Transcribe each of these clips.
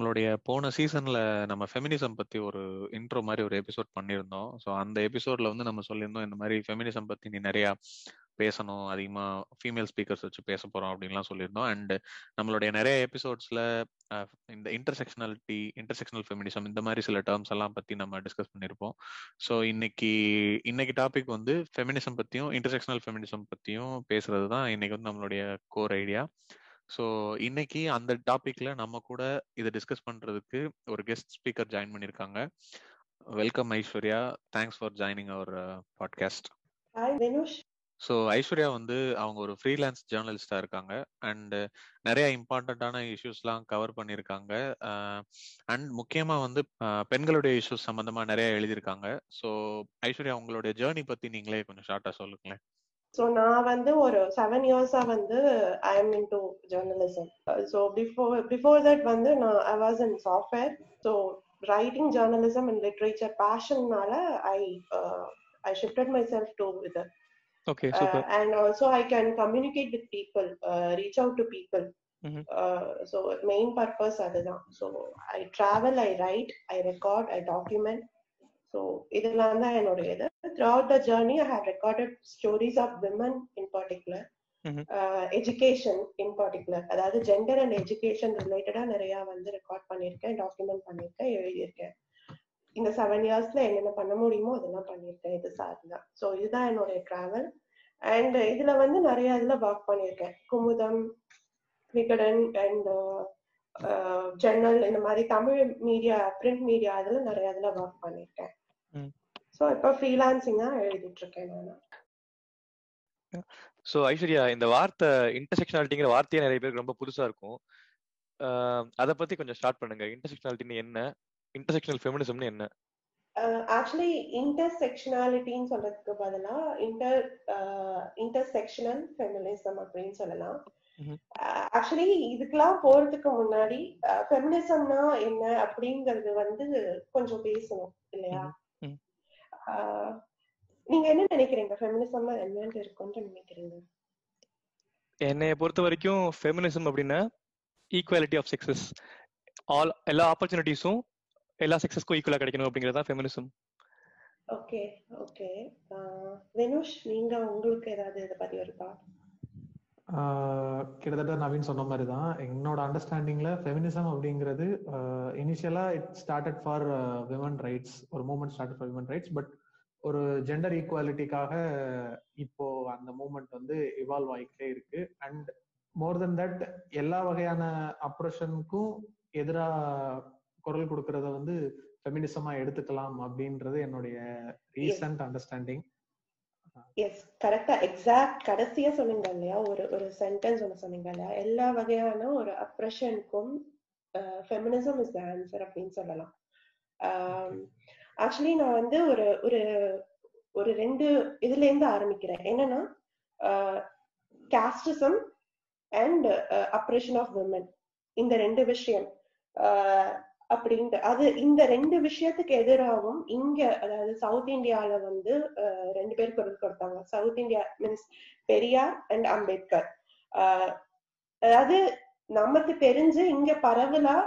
நம்மளுடைய போன சீசன்ல நம்ம ஃபெமினிசம் பத்தி ஒரு இன்ட்ரோ மாதிரி ஒரு எபிசோட் பண்ணியிருந்தோம். ஸோ அந்த எபிசோட்ல வந்து நம்ம சொல்லியிருந்தோம் இந்த மாதிரி ஃபெமினிசம் பத்தி நீ நிறைய பேசணும் அதிகமா ஃபீமேல் ஸ்பீக்கர்ஸ் வச்சு பேச போறோம் அப்படின்லாம் சொல்லியிருந்தோம். அண்ட் நம்மளுடைய நிறைய எபிசோட்ஸ்ல இந்த இன்டர்செக்ஷனாலிட்டி இன்டர்செக்ஷனல் ஃபெமினிசம் இந்த மாதிரி சில டேர்ம்ஸ் எல்லாம் பத்தி நம்ம டிஸ்கஸ் பண்ணியிருப்போம். ஸோ இன்னைக்கு இன்னைக்கு டாபிக் வந்து ஃபெமினிசம் பத்தியும் இன்டர்செக்ஷனல் ஃபெமினிசம் பத்தியும் பேசுறது தான் இன்னைக்கு வந்து நம்மளுடைய கோர் ஐடியா ஸோ இன்னைக்கு அந்த டாபிக்ல நம்ம கூட இதை டிஸ்கஸ் பண்றதுக்கு ஒரு கெஸ்ட் ஸ்பீக்கர் ஜாயின் பண்ணியிருக்காங்க welcome Aishwarya thanks for joining our podcast so Aishwarya வந்து அவங்க ஒரு ஃப்ரீலான்ஸ் ஜேர்னலிஸ்டா இருக்காங்க. அண்ட் நிறைய இம்பார்ட்டண்ட்டான இஷ்யூஸ்லாம் கவர் பண்ணியிருக்காங்க அண்ட் முக்கியமா வந்து பெண்களுடைய இஷ்யூஸ் சம்பந்தமா நிறைய எழுதியிருக்காங்க. ஸோ ஐஸ்வர்யா உங்களுடைய ஜேர்னி பத்தி நீங்களே கொஞ்சம் ஷார்ட்டா சொல்லுங்களேன். ஸோ நான் வந்து ஒரு செவன் இயர்ஸா வந்து I am into journalism so before before that வந்து நான் I was in software so writing journalism and literature பேஷன்னால I I shifted myself to இது. Okay super and also I can communicate with people reach out to people so main purpose அதுதான். So I travel I write I record I document so இதெல்லாம் தான் என்னோட இது. Throughout the journey I have recorded stories of women in particular education in particular அதாவது gender and education ரிலேட்டடா நிறைய வந்து record பண்ணியிருக்கேன் டாக்குமெண்ட் பண்ணியிருக்கேன் எழுதியிருக்கேன். இந்த செவன் இயர்ஸ்ல என்னென்ன பண்ண முடியுமோ அதெல்லாம் பண்ணியிருக்கேன் இது சார்ந்தான் ஸோ இதுதான் என்னோட டிராவல் அண்ட் இதுல வந்து நிறைய இதுல ஒர்க் பண்ணியிருக்கேன். குமுதம் விகடன் அண்ட் ஜெர்னல் இந்த மாதிரி தமிழ் மீடியா பிரிண்ட் மீடியா அதுல நிறைய இதுல ஒர்க் பண்ணியிருக்கேன். ஸோ இப்போ ஃப்ரீலான்சிங்கா எழுதிட்டு இருக்கேன் நான். ஸோ ஐஸ்வர்யா இந்த வார்த்தை இன்டர்செக்ஷனாலிட்டிங்கிற வார்த்தையே நிறைய பேருக்கு ரொம்ப புதுசா இருக்கும். அதை பத்தி கொஞ்சம் ஸ்டார்ட் பண்ணுங்க. இன்டர்செக்ஷனாலிட்டின்னு என்ன? இன்டர்செக்ஷனல் ஃபெமினிசம்னு என்ன? ஆக்சுவலி இன்டர்செக்ஷனாலிட்டின்னு சொல்றதுக்கு பதிலா இன்டர் இன்டர்செக்ஷனல் ஃபெமினிசம் அப்படின்னு சொல்லலாம். ஆக்சுவலி இதுக்கெல்லாம் போறதுக்கு முன்னாடி ஃபெமினிசம்னா என்ன அப்படிங்கறது வந்து கொஞ்சம் பேசணும் இல்லையா? நீங்க என்ன நினைக்கிறீங்க? ஃபெமினிசம்னா என்னன்னு இருக்கும்னு நினைக்கிறீங்க? என்னைய பொறுத்த வரைக்கும் ஃபெமினிசம் அப்படின்னா ஈக்குவாலிட்டி ஆஃப் செக்ஸஸ் ஆல் எல்லா ஆப்பர்ச்சுனிட்டிஸும் எல்லா செக்ஸஸ்க்கும் ஈக்குவலா கிடைக்கணும் அப்படிங்கிறது தான் ஃபெமினிசம் ஓகே ஓகே வினுஷ் நீங்க உங்களுக்கு ஏதாவது இதை பத்தி இருக்கா கிட்டத்தட்ட நவீன் சொன்ன மாதிரி தான் என்னோட அண்டர்ஸ்டாண்டிங்ல ஃபெமினிசம் அப்படிங்கிறது இனிஷியலா it started for women rights ஒரு movement start for women rights but ஒரு ஜெண்டர் ஈக்குவாலிட்டிக்காக இப்போ அந்த மூமெண்ட் வந்து இவால்வ் ஆகிக்கிட்டே இருக்கு. அண்ட் மோர் தென் தட் எல்லா வகையான அப்ரஷனுக்கும் எதிராக குரல் கொடுக்கறத வந்து ஃபெமினிசமா எடுத்துக்கலாம் அப்படின்றது என்னுடைய ரீசன்ட் அண்டர்ஸ்டாண்டிங் எஸ் கரெக்டா எக்ஸாக்ட் கடைசியா சொன்னீங்க இல்லையா? ஒரு ஒரு சென்டென்ஸ் ஒன்று சொன்னீங்க இல்லையா? எல்லா வகையான ஒரு அப்ரஷனுக்கும் ஃபெமினிசம் இஸ் த ஆன்சர் அப்படின்னு சொல்லலாம். ஆக்சுவலி நான் வந்து ஒரு ஒரு ஒரு ரெண்டு இதுல இருந்து ஆரம்பிக்கிறேன். என்னன்னா casteism and oppression of women இந்த ரெண்டு விஷயம். அப்படின்ட்டு. அது இந்த ரெண்டு விஷயத்துக்கு எதிராகவும் இங்க அதாவது சவுத் இந்தியால வந்து ரெண்டு பேர் குரல் கொடுத்தாங்க. South India means Periyar and Ambedkar. அதாவது நமக்கு தெரிஞ்சு இங்க பரவலா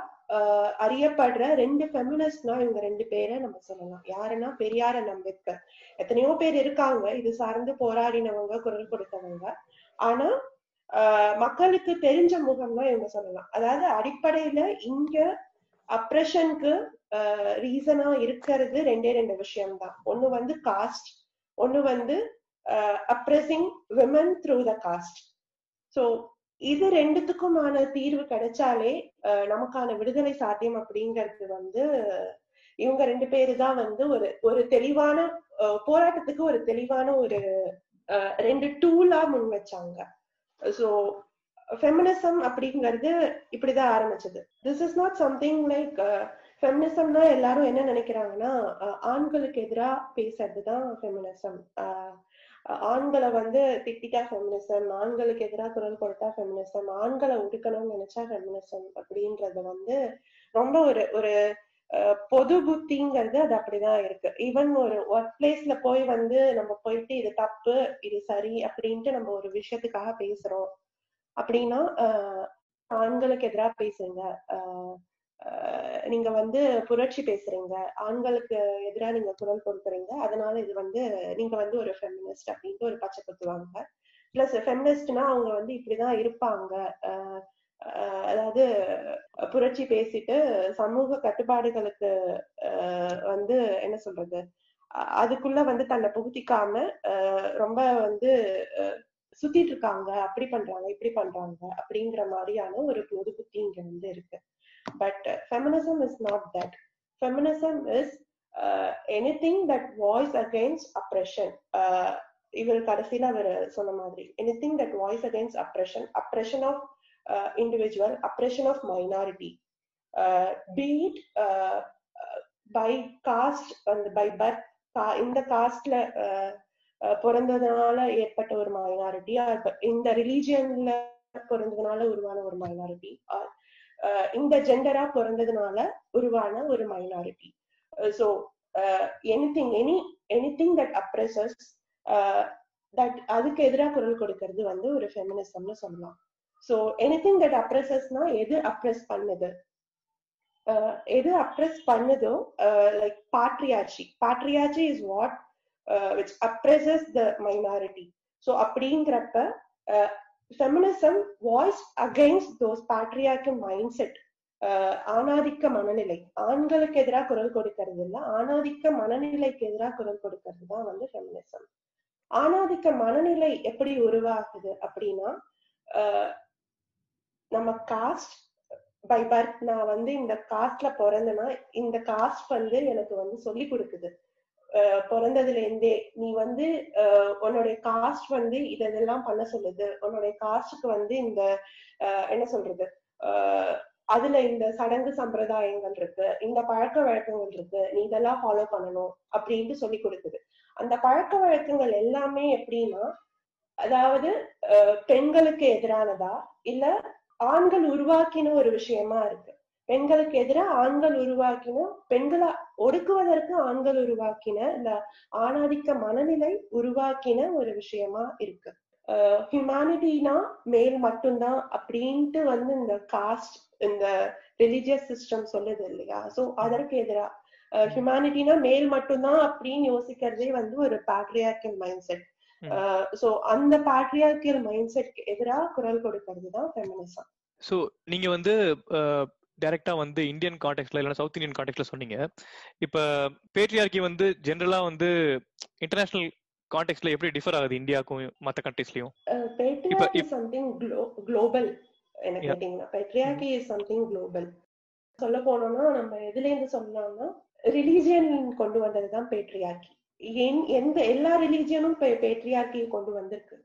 அறியப்படுற ரெண்டு ஃபெமினிஸ்ட்னா இவங்க ரெண்டு பேரை நம்ம சொல்லலாம். யாருன்னா பெரியார் அண்ட் அம்பேத்கர். எத்தனையோ பேர் இருக்காங்க. இது சார்ந்து போராடினவங்க குரல் கொடுத்தவங்க. ஆனா மக்களுக்கு தெரிஞ்ச முகம்னா இவங்க சொல்லலாம். அதாவது அடிப்படையில இங்க அப்ரஷனுக்கு ரீசனா இருக்கிறது ரெண்டே ரெண்டு விஷயம் தான் ஒண்ணு வந்து காஸ்ட் ஒண்ணு வந்து oppressing women through the caste. So இது ரெண்டுத்துக்குமான தீர்வு கிடைச்சாலே நமக்கான விடுதலை சாத்தியம் அப்படிங்கிறது வந்து இவங்க ரெண்டு பேரு தான் வந்து ஒரு ஒரு தெளிவான போராட்டத்துக்கு ஒரு தெளிவான ஒரு ரெண்டு டூலா முன் வச்சாங்க. ஸோ ஃபெமினிசம் அப்படிங்கிறது இப்படிதான் ஆரம்பிச்சது. This is not something like ஃபெமினிசம்னா எல்லாரும் என்ன நினைக்கிறாங்கன்னா uh, ஆண்களுக்கு எதிராக பேசுறதுதான் ஃபெமினிசம் uh, uh, ஆண்களை வந்து திட்டிட்டா ஃபெமினிசம் ஆண்களுக்கு எதிராக குரல் கொடுத்தா ஃபெமினிசம் ஆண்களை ஒடுக்கணும்னு நினைச்சா ஃபெமினிசம் அப்படின்றது வந்து ரொம்ப ஒரு ஒரு பொது புத்திங்கிறது அது அப்படிதான் இருக்கு. ஈவன் ஒரு ஒர்க் பிளேஸ்ல போய் வந்து நம்ம போயிட்டு இது தப்பு இது சரி அப்படின்ட்டு நம்ம ஒரு விஷயத்துக்காக பேசுறோம். அப்படின்னா ஆண்களுக்கு எதிராக பேசுங்க. நீங்க வந்து புரட்சி பேசுறீங்க. ஆண்களுக்கு எதிரா நீங்க குரல் கொடுக்குறீங்க. அதனால இது வந்து நீங்க வந்து ஒரு ஃபெமினிஸ்ட் அப்படின்ட்டு ஒரு பச்சை குத்துவாங்க பிளஸ் ஃபெமினிஸ்ட்னா அவங்க வந்து இப்படிதான் இருப்பாங்க. அஹ், அஹ், அதாவது புரட்சி பேசிட்டு சமூக கட்டுப்பாடுகளுக்கு வந்து என்ன சொல்றது? அதுக்குள்ள வந்து தன்னை புகுத்திக்காம ரொம்ப வந்து சுத்திட்டு இருக்காங்க அப்படி பண்றாங்க இப்படி பண்றாங்க அப்படிங்கிற மாதிரியான ஒரு பொது புத்தி இங்க வந்து இருக்கு. But feminism is not that feminism is anything that voice against oppression இவர் கடைசியில அவர் சொன்ன மாதிரி anything that voice against oppression oppression of individual oppression of minority be it by caste by birth இந்த காஸ்ட்ல பிறந்ததுனால ஏற்பட்ட ஒரு மைனாரிட்டி இந்த ரிலீஜியன்ல பிறந்ததுனால உருவான ஒரு மைனாரிட்டி இந்த ஜெண்டரா பிறந்ததுனால உருவான ஒரு minority so anything any anything that oppresses that அதுக்கு எதிராக குரல் கொடுக்கறது வந்து ஒரு ஃபெமினிசம்னு சொல்லலாம். ஸோ எனிதிங் தட் அப்ரெசஸ்னா எது அப்ரெஸ் பண்ணுது? எது அப்ரெஸ் பண்ணுதோ like patriarchy patriarchy is what which oppresses the minority so அப்படிங்கிறப்ப feminism voice against those patriarchal mindset ஆணாதிக்க மனநிலை. ஆண்களுக்கு எதிராக குரல் கொடுக்கறது இல்ல ஆணாதிக்க மனநிலைக்கு எதிராக குரல் கொடுக்கறது தான் வந்து ஃபெமினிசம் ஆணாதிக்க மனநிலை எப்படி உருவாகுது அப்படின்னா uh, நம்ம காஸ்ட் பை பர்த் நான் வந்து இந்த காஸ்ட்ல பிறந்தனா இந்த காஸ்ட் வந்து எனக்கு வந்து சொல்லி கொடுக்குது. பிறந்ததுலேருந்தே நீ வந்து உன்னுடைய காஸ்ட் வந்து இதெல்லாம் பண்ண சொல்லுது. உன்னுடைய காஸ்டுக்கு வந்து இந்த என்ன சொல்றது அதுல இந்த சடங்கு சம்பிரதாயங்கள் இருக்கு இந்த பழக்க வழக்கங்கள் இருக்கு நீ இதெல்லாம் ஃபாலோ பண்ணணும் அப்படின்ட்டு சொல்லி கொடுக்குது. அந்த பழக்க வழக்கங்கள் எல்லாமே எப்படின்னா அதாவது பெண்களுக்கு எதிரானதா இல்ல ஆண்கள் உருவாக்கின ஒரு விஷயமா இருக்கு. பெண்களுக்கு எதிராக ஆண்கள் உருவாக்கின பெண்களா ஒடுக்குவதற்கு ஆண்கள் உருவாக்கின இந்த ஆணாதிக்க மனநிலை உருவாக்கின ஒரு விஷயமா இருக்கு. ஹியூமானிட்டினா மேல் மட்டும்தான் அப்படின்ட்டு வந்து இந்த காஸ்ட் இந்த ரிலிஜியஸ் சிஸ்டம் சொல்லுது இல்லையா? சோ அதற்கு எதிராக ஹியூமானிட்டினா மேல் மட்டும்தான் அப்படின்னு யோசிக்கிறதே வந்து ஒரு பேட்ரியார்கல் மைண்ட் செட் சோ அந்த பேட்ரியார்கல் மைண்ட் செட்க்கு எதிராக குரல் கொடுக்கறது தான் ஃபெமினிசம் ஸோ நீங்க வந்து டைரக்டா வந்து இந்தியன் கான்டெக்ட்ல இல்லைன்னா சவுத் இந்தியன் கான்டெக்ட்ல சொன்னீங்க. இப்ப பேட்ரியார்கி வந்து ஜென்ரலா வந்து இன்டர்நேஷனல் கான்டெக்ட்ல எப்படி டிஃபர் ஆகுது இந்தியாவுக்கும் மத்த கண்ட்ரீஸ்லயும் பேட்ரியார்கி சம்திங் குளோபல் எனக்கு கேட்டீங்கன்னா. பேட்ரியார்கி இஸ் சம்திங் குளோபல் சொல்ல போனோம்னா நம்ம எதுல இருந்து சொல்லலாம்னா ரிலீஜியன் கொண்டு வந்ததுதான் பேட்ரியார்கி எந்த எல்லா ரிலீஜியனும் பேட்ரியார்கியை கொண்டு வந்திருக்கு.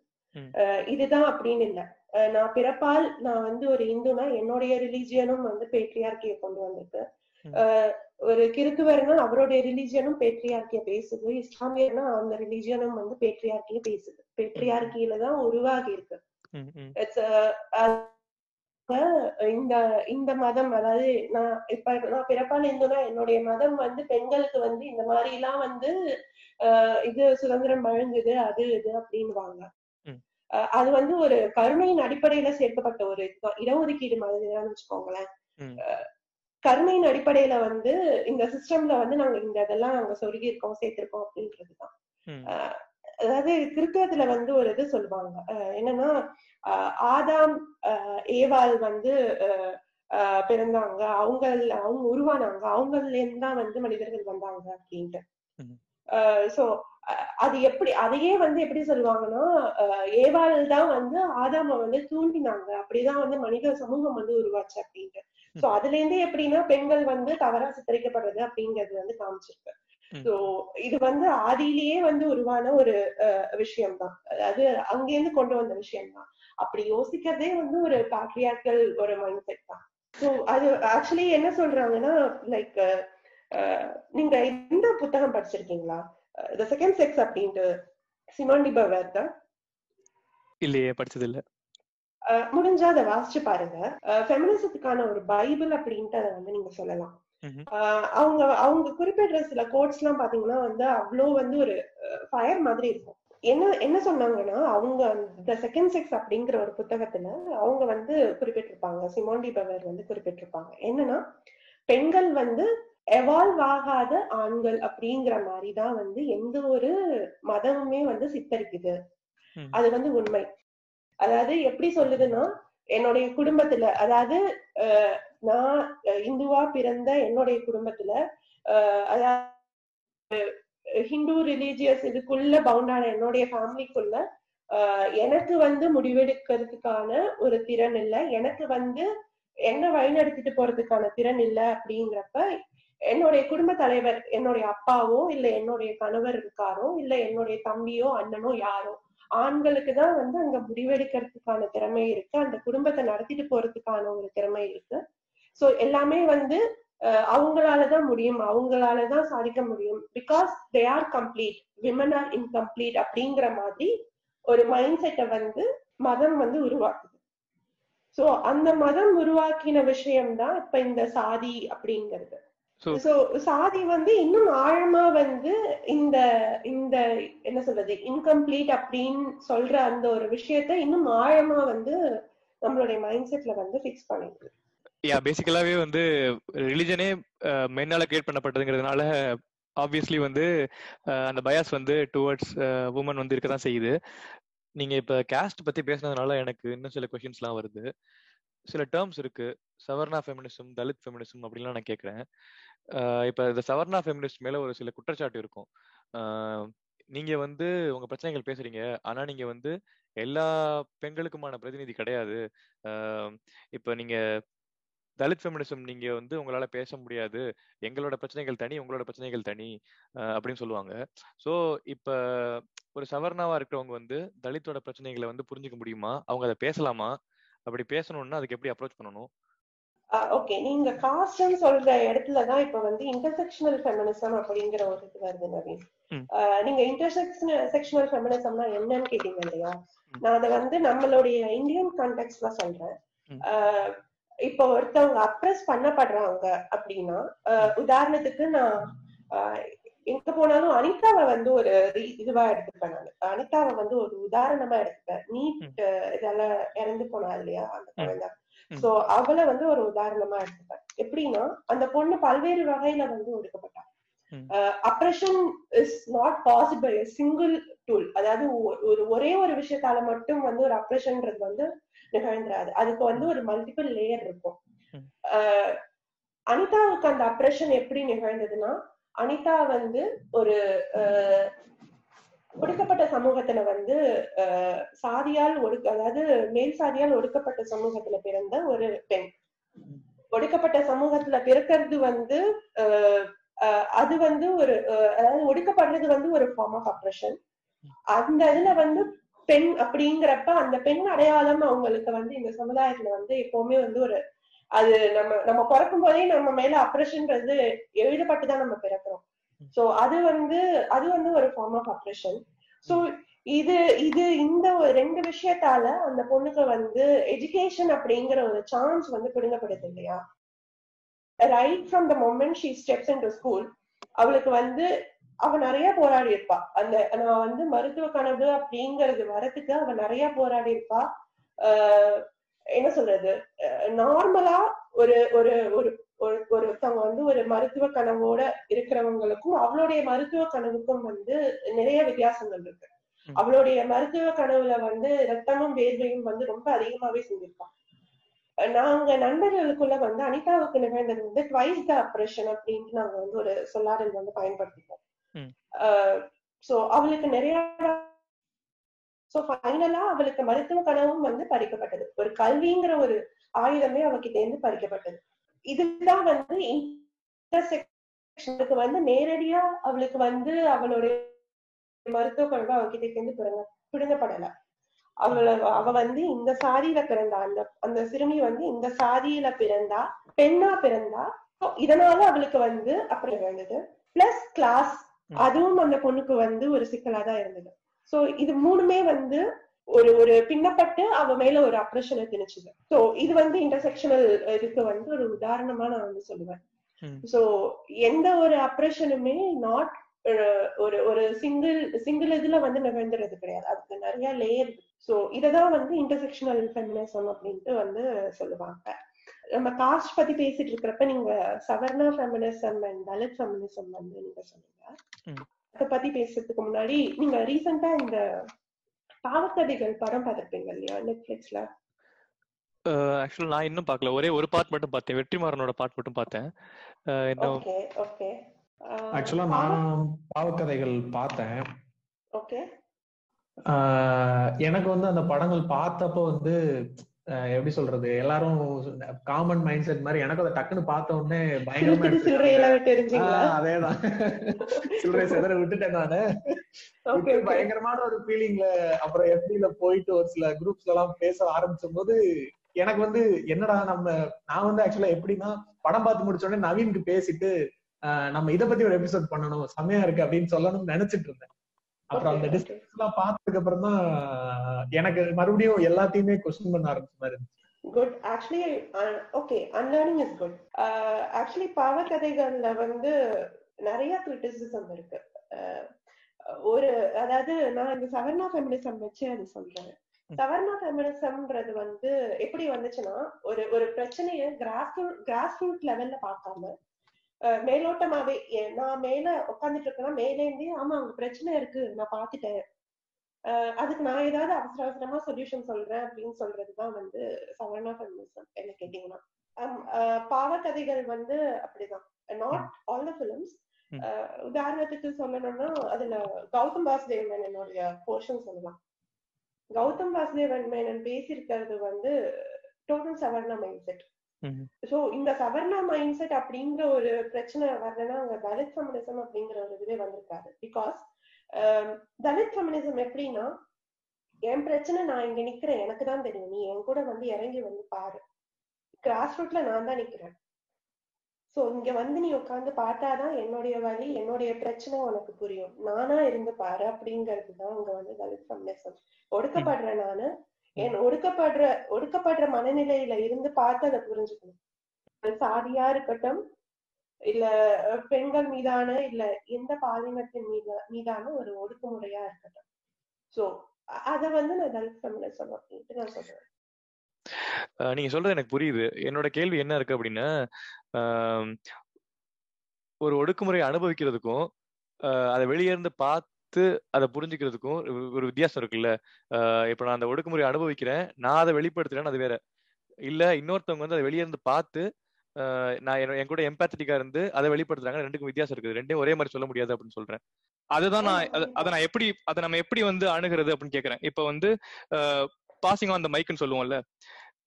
இதுதான் அப்படின்னு இல்ல. நான் பிறப்பால் நான் வந்து ஒரு இந்துனா என்னுடைய ரிலீஜியனும் வந்து பேட்ரியார்கிய கொண்டு வந்திருக்கு. ஒரு கிறித்துவர்னா அவருடைய ரிலீஜியனும் பேட்ரியார்கிய பேசுது. இஸ்லாமியர்னா அந்த ரிலீஜியனும் வந்து பேட்ரியார்கிய பேசுது. பேட்ரியார்கியில தான் உருவாகி இருக்கு. இந்த இந்த மதம் அதாவது நான் இப்ப நான் பிறப்பால் இந்துனா என்னுடைய மதம் வந்து பெண்களுக்கு வந்து இந்த மாதிரி எல்லாம் வந்து இது சுதந்திரம் வழங்குது அது இது அப்படின்வாங்க அது வந்து ஒரு கருணையின் அடிப்படையில சேர்க்கப்பட்ட ஒரு இடஒதுக்கீடு மாதிரிதான் வச்சுக்கோங்களேன். கருணையின் அடிப்படையில வந்து இந்த சிஸ்டம்ல வந்து நாங்க இந்த இதெல்லாம் நாங்க சொருகி இருக்கோம் சேர்த்திருக்கோம் அப்படின்றதுதான். அதாவது கிறிஸ்தவத்துல வந்து ஒரு இது சொல்லுவாங்க. என்னன்னா ஆதாம் ஏவாள் வந்து பிறந்தாங்க. அவங்க அவங்க உருவானாங்க. அவங்கல இருந்து தான் வந்து மனிதர்கள் வந்தாங்க அப்படின்ட்டு. சோ அது எப்படி அதையே வந்து எப்படி சொல்லுவாங்கன்னா ஏவாள் தான் வந்து ஆதாம வந்து தூண்டினாங்க. அப்படிதான் வந்து மனித சமூகம் வந்து உருவாச்சு அப்படின்ட்டு. சோ அதுல இருந்தே எப்படின்னா பெண்கள் வந்து தவறா சித்தரிக்கப்படுறது அப்படிங்கிறது வந்து காமிச்சிருக்கு. சோ இது வந்து ஆதியிலேயே வந்து உருவான ஒரு விஷயம் தான் அதாவது அங்கேருந்து கொண்டு வந்த விஷயம் தான் அப்படி யோசிக்கிறதே வந்து ஒரு பேட்ரியாக்கல் ஒரு மைண்ட் செட் தான். ஸோ அது ஆக்சுவலி என்ன சொல்றாங்கன்னா லைக் நீங்க இந்த புத்தகம் படிச்சிருக்கீங்களா? த செகண்ட் செக்ஸ் அப்படின்ட்டு சிமான் டிபவர் தான். இல்லையே படிச்சது இல்ல முடிஞ்சா அதை வாசிச்சு பாருங்க. ஃபெமினிசத்துக்கான ஒரு பைபிள் அப்படின்ட்டு அதை வந்து நீங்க சொல்லலாம். அவங்க அவங்க குறிப்பிடுற சில கோட்ஸ் எல்லாம் பாத்தீங்கன்னா வந்து அவ்வளோ வந்து ஒரு ஃபயர் மாதிரி இருக்கும். என்ன என்ன சொன்னாங்கன்னா அவங்க த செகண்ட் செக்ஸ் அப்படிங்கிற ஒரு புத்தகத்துல அவங்க வந்து குறிப்பிட்டிருப்பாங்க. சிமோண்டி பவர் வந்து குறிப்பிட்டிருப்பாங்க. என்னன்னா பெண்கள் வந்து எவால்வ் ஆகாத ஆண்கள் அப்படிங்கிற மாதிரிதான் வந்து எந்த ஒரு மதமுமே வந்து சித்தரிக்குது. அது வந்து உண்மை. அதாவது எப்படி சொல்லுதுன்னா என்னுடைய குடும்பத்துல அதாவது நான் இந்துவா பிறந்த என்னுடைய குடும்பத்துல அதாவது ஹிந்து ரிலீஜியஸ் இதுக்குள்ள பவுண்டான என்னுடைய ஃபேமிலிக்குள்ள எனக்கு வந்து முடிவெடுக்கிறதுக்கான ஒரு திறன் இல்லை. எனக்கு வந்து என்ன வழிநடத்திட்டு போறதுக்கான திறன் இல்லை அப்படிங்கிறப்ப என்னுடைய குடும்ப தலைவர் என்னுடைய அப்பாவோ இல்ல என்னுடைய கணவர் இருக்காரோ இல்ல என்னுடைய தம்பியோ அண்ணனோ யாரோ ஆண்களுக்கு தான் வந்து அங்க முடிவெடுக்கிறதுக்கான திறமை இருக்கு. அந்த குடும்பத்தை நடத்திட்டு போறதுக்கான ஒரு திறமை இருக்கு. சோ எல்லாமே வந்து அஹ், அவங்களாலதான் முடியும். அவங்களாலதான் சாதிக்க முடியும். Because they are complete women are incomplete அப்படிங்கிற மாதிரி ஒரு மைண்ட் செட்டை வந்து மதம் வந்து உருவாக்குது. சோ அந்த மதம் உருவாக்கின விஷயம்தான் இப்ப இந்த சாதி அப்படிங்கிறது. சோ சாதி வந்து இன்னும் ஆழமா வந்து இந்த இந்த என்ன சொல்றது இன்கம்ப்ளீட் அப்படின்னு சொல்ற அந்த ஒரு விஷயத்த இன்னும் ஆழமா வந்து நம்மளுடைய மைண்ட் செட்ல வந்து ஃபிக்ஸ் பண்ணிடுது யா பேசிக்கலாவே வந்து ரிலிஜனே மென்னால கிரியேட் பண்ணப்பட்டதுங்கிறதுனால ஆப்வியஸ்லி வந்து அந்த பயாஸ் வந்து டுவர்ட்ஸ் உமன் வந்து இருக்க தான் செய்யுது. நீங்க இப்ப கேஸ்ட் பத்தி பேசுனதுனால எனக்கு இன்னும் சில கொஷின்ஸ்லாம் வருது. சில டேர்ம்ஸ் இருக்கு. சவர்ணா ஃபெமினிசம் தலித் ஃபெமினிசம் அப்படின்லாம் நான் கேட்குறேன் இப்போ இந்த சவர்ணா ஃபெமினிஸ்ட் மேல ஒரு சில குற்றச்சாட்டு இருக்கும். நீங்கள் நீங்க வந்து உங்க பிரச்சனைகள் பேசுறீங்க. ஆனா நீங்க வந்து எல்லா பெண்களுக்குமான பிரதிநிதி கிடையாது. இப்போ நீங்கள் நீங்க தலித் ஃபெமினிசம் நீங்க வந்து உங்களால பேச முடியாது. எங்களோட பிரச்சனைகள் தனி உங்களோட பிரச்சனைகள் தனி அப்படின்னு சொல்லுவாங்க. ஸோ இப்ப ஒரு சவர்ணாவா இருக்கிறவங்க வந்து தலித்தோட பிரச்சனைகளை வந்து புரிஞ்சுக்க முடியுமா? அவங்க அதை பேசலாமா? அப்படி பேசணும்னா அதுக்கு எப்படி அப்ரோச் பண்ணணும்? ஓகே நீங்க காஸ்ட்னு சொல்ற இடத்துலதான் இப்ப வந்து இன்டர்செக்ஷனல் ஃபெமினிசம் அப்படிங்கிற ஒரு இது வருது நவீன். நீங்க இன்டர்செக்ஷனல் செக்ஷனல் ஃபெமினிசம்னா என்னன்னு கேட்டீங்க இல்லையா. நான் அதை வந்து நம்மளுடைய இந்தியன் கான்டெக்ட்ல சொல்றேன். இப்போ ஒருத்தவங்க அப்ரஸ் பண்ணப்படுறாங்க அப்படின்னா உதாரணத்துக்கு நான் எங்க போனாலும் அனிதாவை வந்து ஒரு இதுவா எடுத்துப்பேன் நான். அனிதாவை வந்து ஒரு உதாரணமா எடுத்துப்பேன். நீட் இதெல்லாம் இறந்து போனா இல்லையா? அந்த குழந்தை. சோ அவளை வந்து ஒரு உதாரணமா எடுத்துப்பேன். எப்படின்னா அந்த பொண்ணு பல்வேறு வகையில வந்து ஒடுக்கப்பட்டா. Oppression is not possible single tool அதாவது ஒரு ஒரே ஒரு விஷயத்தால மட்டும் வந்து ஒரு அப்ரஷன்ன்றது வந்து நிகழ்ந்துராது. அதுக்கு வந்து ஒரு மல்டிபிள் லேயர் இருக்கும். அனிதாவுக்கு அந்த அப்ரஷன் எப்படி நிகழ்ந்ததுன்னா அனிதா வந்து ஒரு ஒடுக்கப்பட்ட சமூகத்துல வந்து ஆஹ் சாதியால் ஒடுக்க அதாவது மேல் சாதியால் ஒடுக்கப்பட்ட சமூகத்துல பிறந்த ஒரு பெண். ஒடுக்கப்பட்ட சமூகத்துல பிறக்கிறது வந்து ஆஹ் அது வந்து ஒரு அதாவது ஒடுக்கப்படுறது வந்து ஒரு ஃபார்ம் ஆஃப் அப்ரஷன் அந்த இதுல வந்து பெண் அப்படிங்கிறப்ப அந்த பெண் அடையாளம் அவங்களுக்கு வந்து இந்த சமுதாயத்துல வந்து எப்பவுமே வந்து ஒரு அது நம்ம நம்ம பிறக்கும் போதே நம்ம மேல அப்ரஷன்ன்றது எழுதப்பட்டுதான் நம்ம பிறக்கிறோம். சோ அது வந்து அது வந்து ஒரு ஃபார்ம் ஆஃப் அப்ரஷன் சோ இது இது இந்த ரெண்டு விஷயத்தால அந்த பொண்ணுக்கு வந்து எஜுகேஷன் அப்படிங்கிற ஒரு சான்ஸ் வந்து பிடுங்கப்படுது இல்லையா? Right from the moment she steps in to school அவளுக்கு வந்து அவ நிறைய போராடி இருப்பா அந்த நான் வந்து மருத்துவ கனவு அப்படிங்கறது வரதுக்கு அவ நிறைய போராடி இருப்பா என்ன சொல்றது? நார்மலா ஒரு ஒரு ஒரு ஒரு ஒருத்தவங்க வந்து ஒரு மருத்துவ கனவோட இருக்கிறவங்களுக்கும் அவளுடைய மருத்துவ கனவுக்கும் வந்து நிறைய வித்தியாசங்கள் இருக்கு. அவளுடைய மருத்துவ கனவுல வந்து ரத்தமும் வேர்வையும் வந்து ரொம்ப அதிகமாவே செஞ்சிருப்பான் நாங்க நண்பர்களுக்குள்ள வந்து அனிதாவுக்கு நிகழ்ந்தது வந்து ட்வைஸ் த அப்ரேஷன் அப்படின்ட்டு நாங்க வந்து ஒரு சொல்லாடல் வந்து பயன்படுத்திப்போம். சோ அவளுக்கு நிறைய சோ ஃபைனலா அவளுக்கு மருத்துவ கனவும் வந்து பறிக்கப்பட்டது. ஒரு கல்விங்கிற ஒரு ஆயுதமே அவகிட்ட இருந்து பறிக்கப்பட்டது. இதுதான் வந்து இன்டர்செக்ஷனுக்கு வந்து நேரடியா அவளுக்கு வந்து அவளுடைய மருத்துவ கனவு அவகிட்ட இருந்து பிடுங்க பிடுங்கப்படல. அவள அவ வந்து இந்த சாதியில பிறந்தா அந்த அந்த சிறுமி வந்து இந்த சாதியில பிறந்தா பெண்ணா பிறந்தா இதனால அவளுக்கு வந்து அப்படி இருந்தது. Plus class. அதுவும் அந்த பொண்ணுக்கு வந்து ஒரு சிக்கலா தான் இருந்தது. சோ இது மூணுமே வந்து ஒரு ஒரு பின்னப்பட்டு அவ மேல ஒரு அப்ரஷனை திணிச்சுது. சோ இது வந்து இன்டர்செக்ஷனல் இதுக்கு வந்து ஒரு உதாரணமா நான் வந்து சொல்லுவேன். சோ எந்த ஒரு அப்ரஷனுமே நாட் ஒரு ஒரு சிங்கிள் சிங்கிள் இதுல வந்து நிகழ்ந்துறது கிடையாது. அதுக்கு நிறைய லேயர் சோ இததான் வந்து இன்டர்செக்ஷனல் ஃபெமினிசம் அப்படின்ட்டு வந்து சொல்லுவாங்க. நம்ம காஸ்ட் பத்தி பேசிட்டு இருக்கிறப்ப நீங்க savarna feminism and Dalit feminism வந்து நீங்க சொன்னீங்க. அத பத்தி பேசுறதுக்கு முன்னாடி நீங்க ரீசெண்டா இந்த பாவக்கதைகள் படம் பார்த்திருப்பீங்க இல்லையா நெட்ஃபிளிக்ஸ்ல ஆக்சுவலா நான் இன்னும் பார்க்கல. ஒரே ஒரு பார்ட் மட்டும் பார்த்தேன். வெற்றிமாறனோட பார்ட் மட்டும் பார்த்தேன். ஓகே ஓகே ஆக்சுவலா நான் பாவக்கதைகள் பார்த்தேன். ஓகே ஆஹ் எனக்கு வந்து அந்த படங்கள் பார்த்தப்போ வந்து எப்படி சொல்றது? எல்லாரும் காமன் மைண்ட் செட் மாதிரி எனக்கு அதை டக்குன்னு பார்த்த உடனே பயங்கரமா அதேதான். சில்லறை செதற விட்டுட்டேன் நானு. பயங்கரமான ஒரு ஃபீலிங்ல அப்புறம் எஃபில போயிட்டு ஒரு சில குரூப்ஸ்ல எல்லாம் பேச ஆரம்பிச்சும் போது எனக்கு வந்து என்னடா நம்ம நான் வந்து ஆக்சுவலா எப்படின்னா படம் பார்த்து முடிச்ச உடனே நவீனுக்கு பேசிட்டு நம்ம இத பத்தி ஒரு எபிசோட் பண்ணணும் செமையா இருக்கு அப்படின்னு சொல்லணும்னு நினைச்சிட்டு இருந்தேன். அப்புறம் அந்த டிஸ்கஸ் எல்லாம் பார்த்ததுக்கு அப்புறம் தான் எனக்கு மறுபடியும் எல்லாத்தையுமே கொஸ்டின் பண்ண ஆரம்பிச்ச மாதிரி இருந்துச்சு. Good actually okay unlearning is good actually பாவக்கதைகள்ல வந்து நிறைய கிரிட்டிசிசம் இருக்கு. Uh, ஒரு அதாவது நான் இந்த சவர்ணா ஃபெமினிசம் வச்சு அது சொல்றேன். சவர்ணா ஃபெமினிசம்ன்றது வந்து எப்படி வந்துச்சுன்னா ஒரு ஒரு பிரச்சனைய கிராஸ் கிராஸ் ரூட் லெவல்ல பார்க்காம மேலோட்டமாவே நான் மேல உட்காந்துட்டு இருக்கேன்னா மேலே இருந்தே ஆமா அங்க பிரச்சனை இருக்கு நான் பார்த்துட்டேன் அஹ், அதுக்கு நான் ஏதாவது அவசர அவசரமா சொல்யூஷன் சொல்றேன் அப்படின்னு சொல்றதுதான் வந்து சவர்ணா ஃபெமினிசம் என்ன கேட்டீங்கன்னா பாவக்கதைகள் வந்து அப்படிதான். நாட் ஆல் த ஃபிலிம்ஸ் ம். உதாரணத்துக்கு சொல்லணும்னா அதுல கௌதம் வாசுதேவ் மேனனுடைய போர்ஷன் சொல்லலாம். கௌதம் வாசுதேவன் மேனன் பேசியிருக்கிறது வந்து total savarna mindset. So இந்த சவர்ணா மைண்ட் செட் அப்படிங்கிற ஒரு பிரச்சனை வரலன்னா அங்க தலித் ஃபெமினிசம் அப்படிங்கிற ஒரு இதுவே வந்திருக்காரு. பிகாஸ் தலித் ஃபெமினிசம் எப்படின்னா என் பிரச்சனை நான் இங்க நிக்கிறேன். எனக்கு தான் தெரியும். நீ என் கூட வந்து இறங்கி வந்து பாரு. கிராஸ் ரூட்ல நான் தான் நிக்கிறேன். சோ இங்க வந்து நீ உட்காந்து பார்த்தாதான் என்னுடைய வழி என்னுடைய பிரச்சனை உனக்கு புரியும். நானா இருந்து பாரு அப்படிங்கிறது தான் இங்க வந்து தலித் ஃபெமினிசம் ஒடுக்கப்படுற நானு. என் ஒடுக்கப்படுற ஒடுக்கப்படுற மனநிலையில இருந்து பார்த்து அதை புரிஞ்சுக்கணும். சாதியா இருக்கட்டும் இல்ல பெண்கள் மீதான இல்ல எந்த பாலினத்தின் மீத மீதான ஒரு ஒடுக்குமுறையா இருக்கட்டும். சோ அத வந்து நான் தலித் ஃபெமினிசம் அப்படின்ட்டு நான் சொல்றேன். நீங்க சொல்றது எனக்கு புரியுது. என்னோட கேள்வி என்ன இருக்கு அப்படின்னா ஒரு ஒடுக்குமுறையை அனுபவிக்கிறதுக்கும் அதை வெளியே இருந்து பார்த்து அதை புரிஞ்சுக்கிறதுக்கும் ஒரு- வித்தியாசம் இருக்குல்ல? இப்போ நான் அந்த ஒடுக்குமுறை அனுபவிக்கிறேன். நான் அதை வெளிப்படுத்துறேன்னு அது வேற. இல்ல இன்னொருத்தவங்க வந்து அதை வெளியே இருந்து பார்த்து நான் என் கூட எம்பாத்தட்டிக்கா இருந்து அதை வெளிப்படுத்துறாங்க ரெண்டுக்கும் வித்தியாசம் இருக்குது. ரெண்டையும் ஒரே மாதிரி சொல்ல முடியாது அப்படின்னு சொல்றேன். அதுதான் நான் அத- அதை நான் எப்படி அதை நம்ம எப்படி வந்து அணுகிறது அப்படின்னு கேக்குறேன் இப்ப வந்து பாசிங் ஆன் த மைக்னு சொல்லுவோம்ல.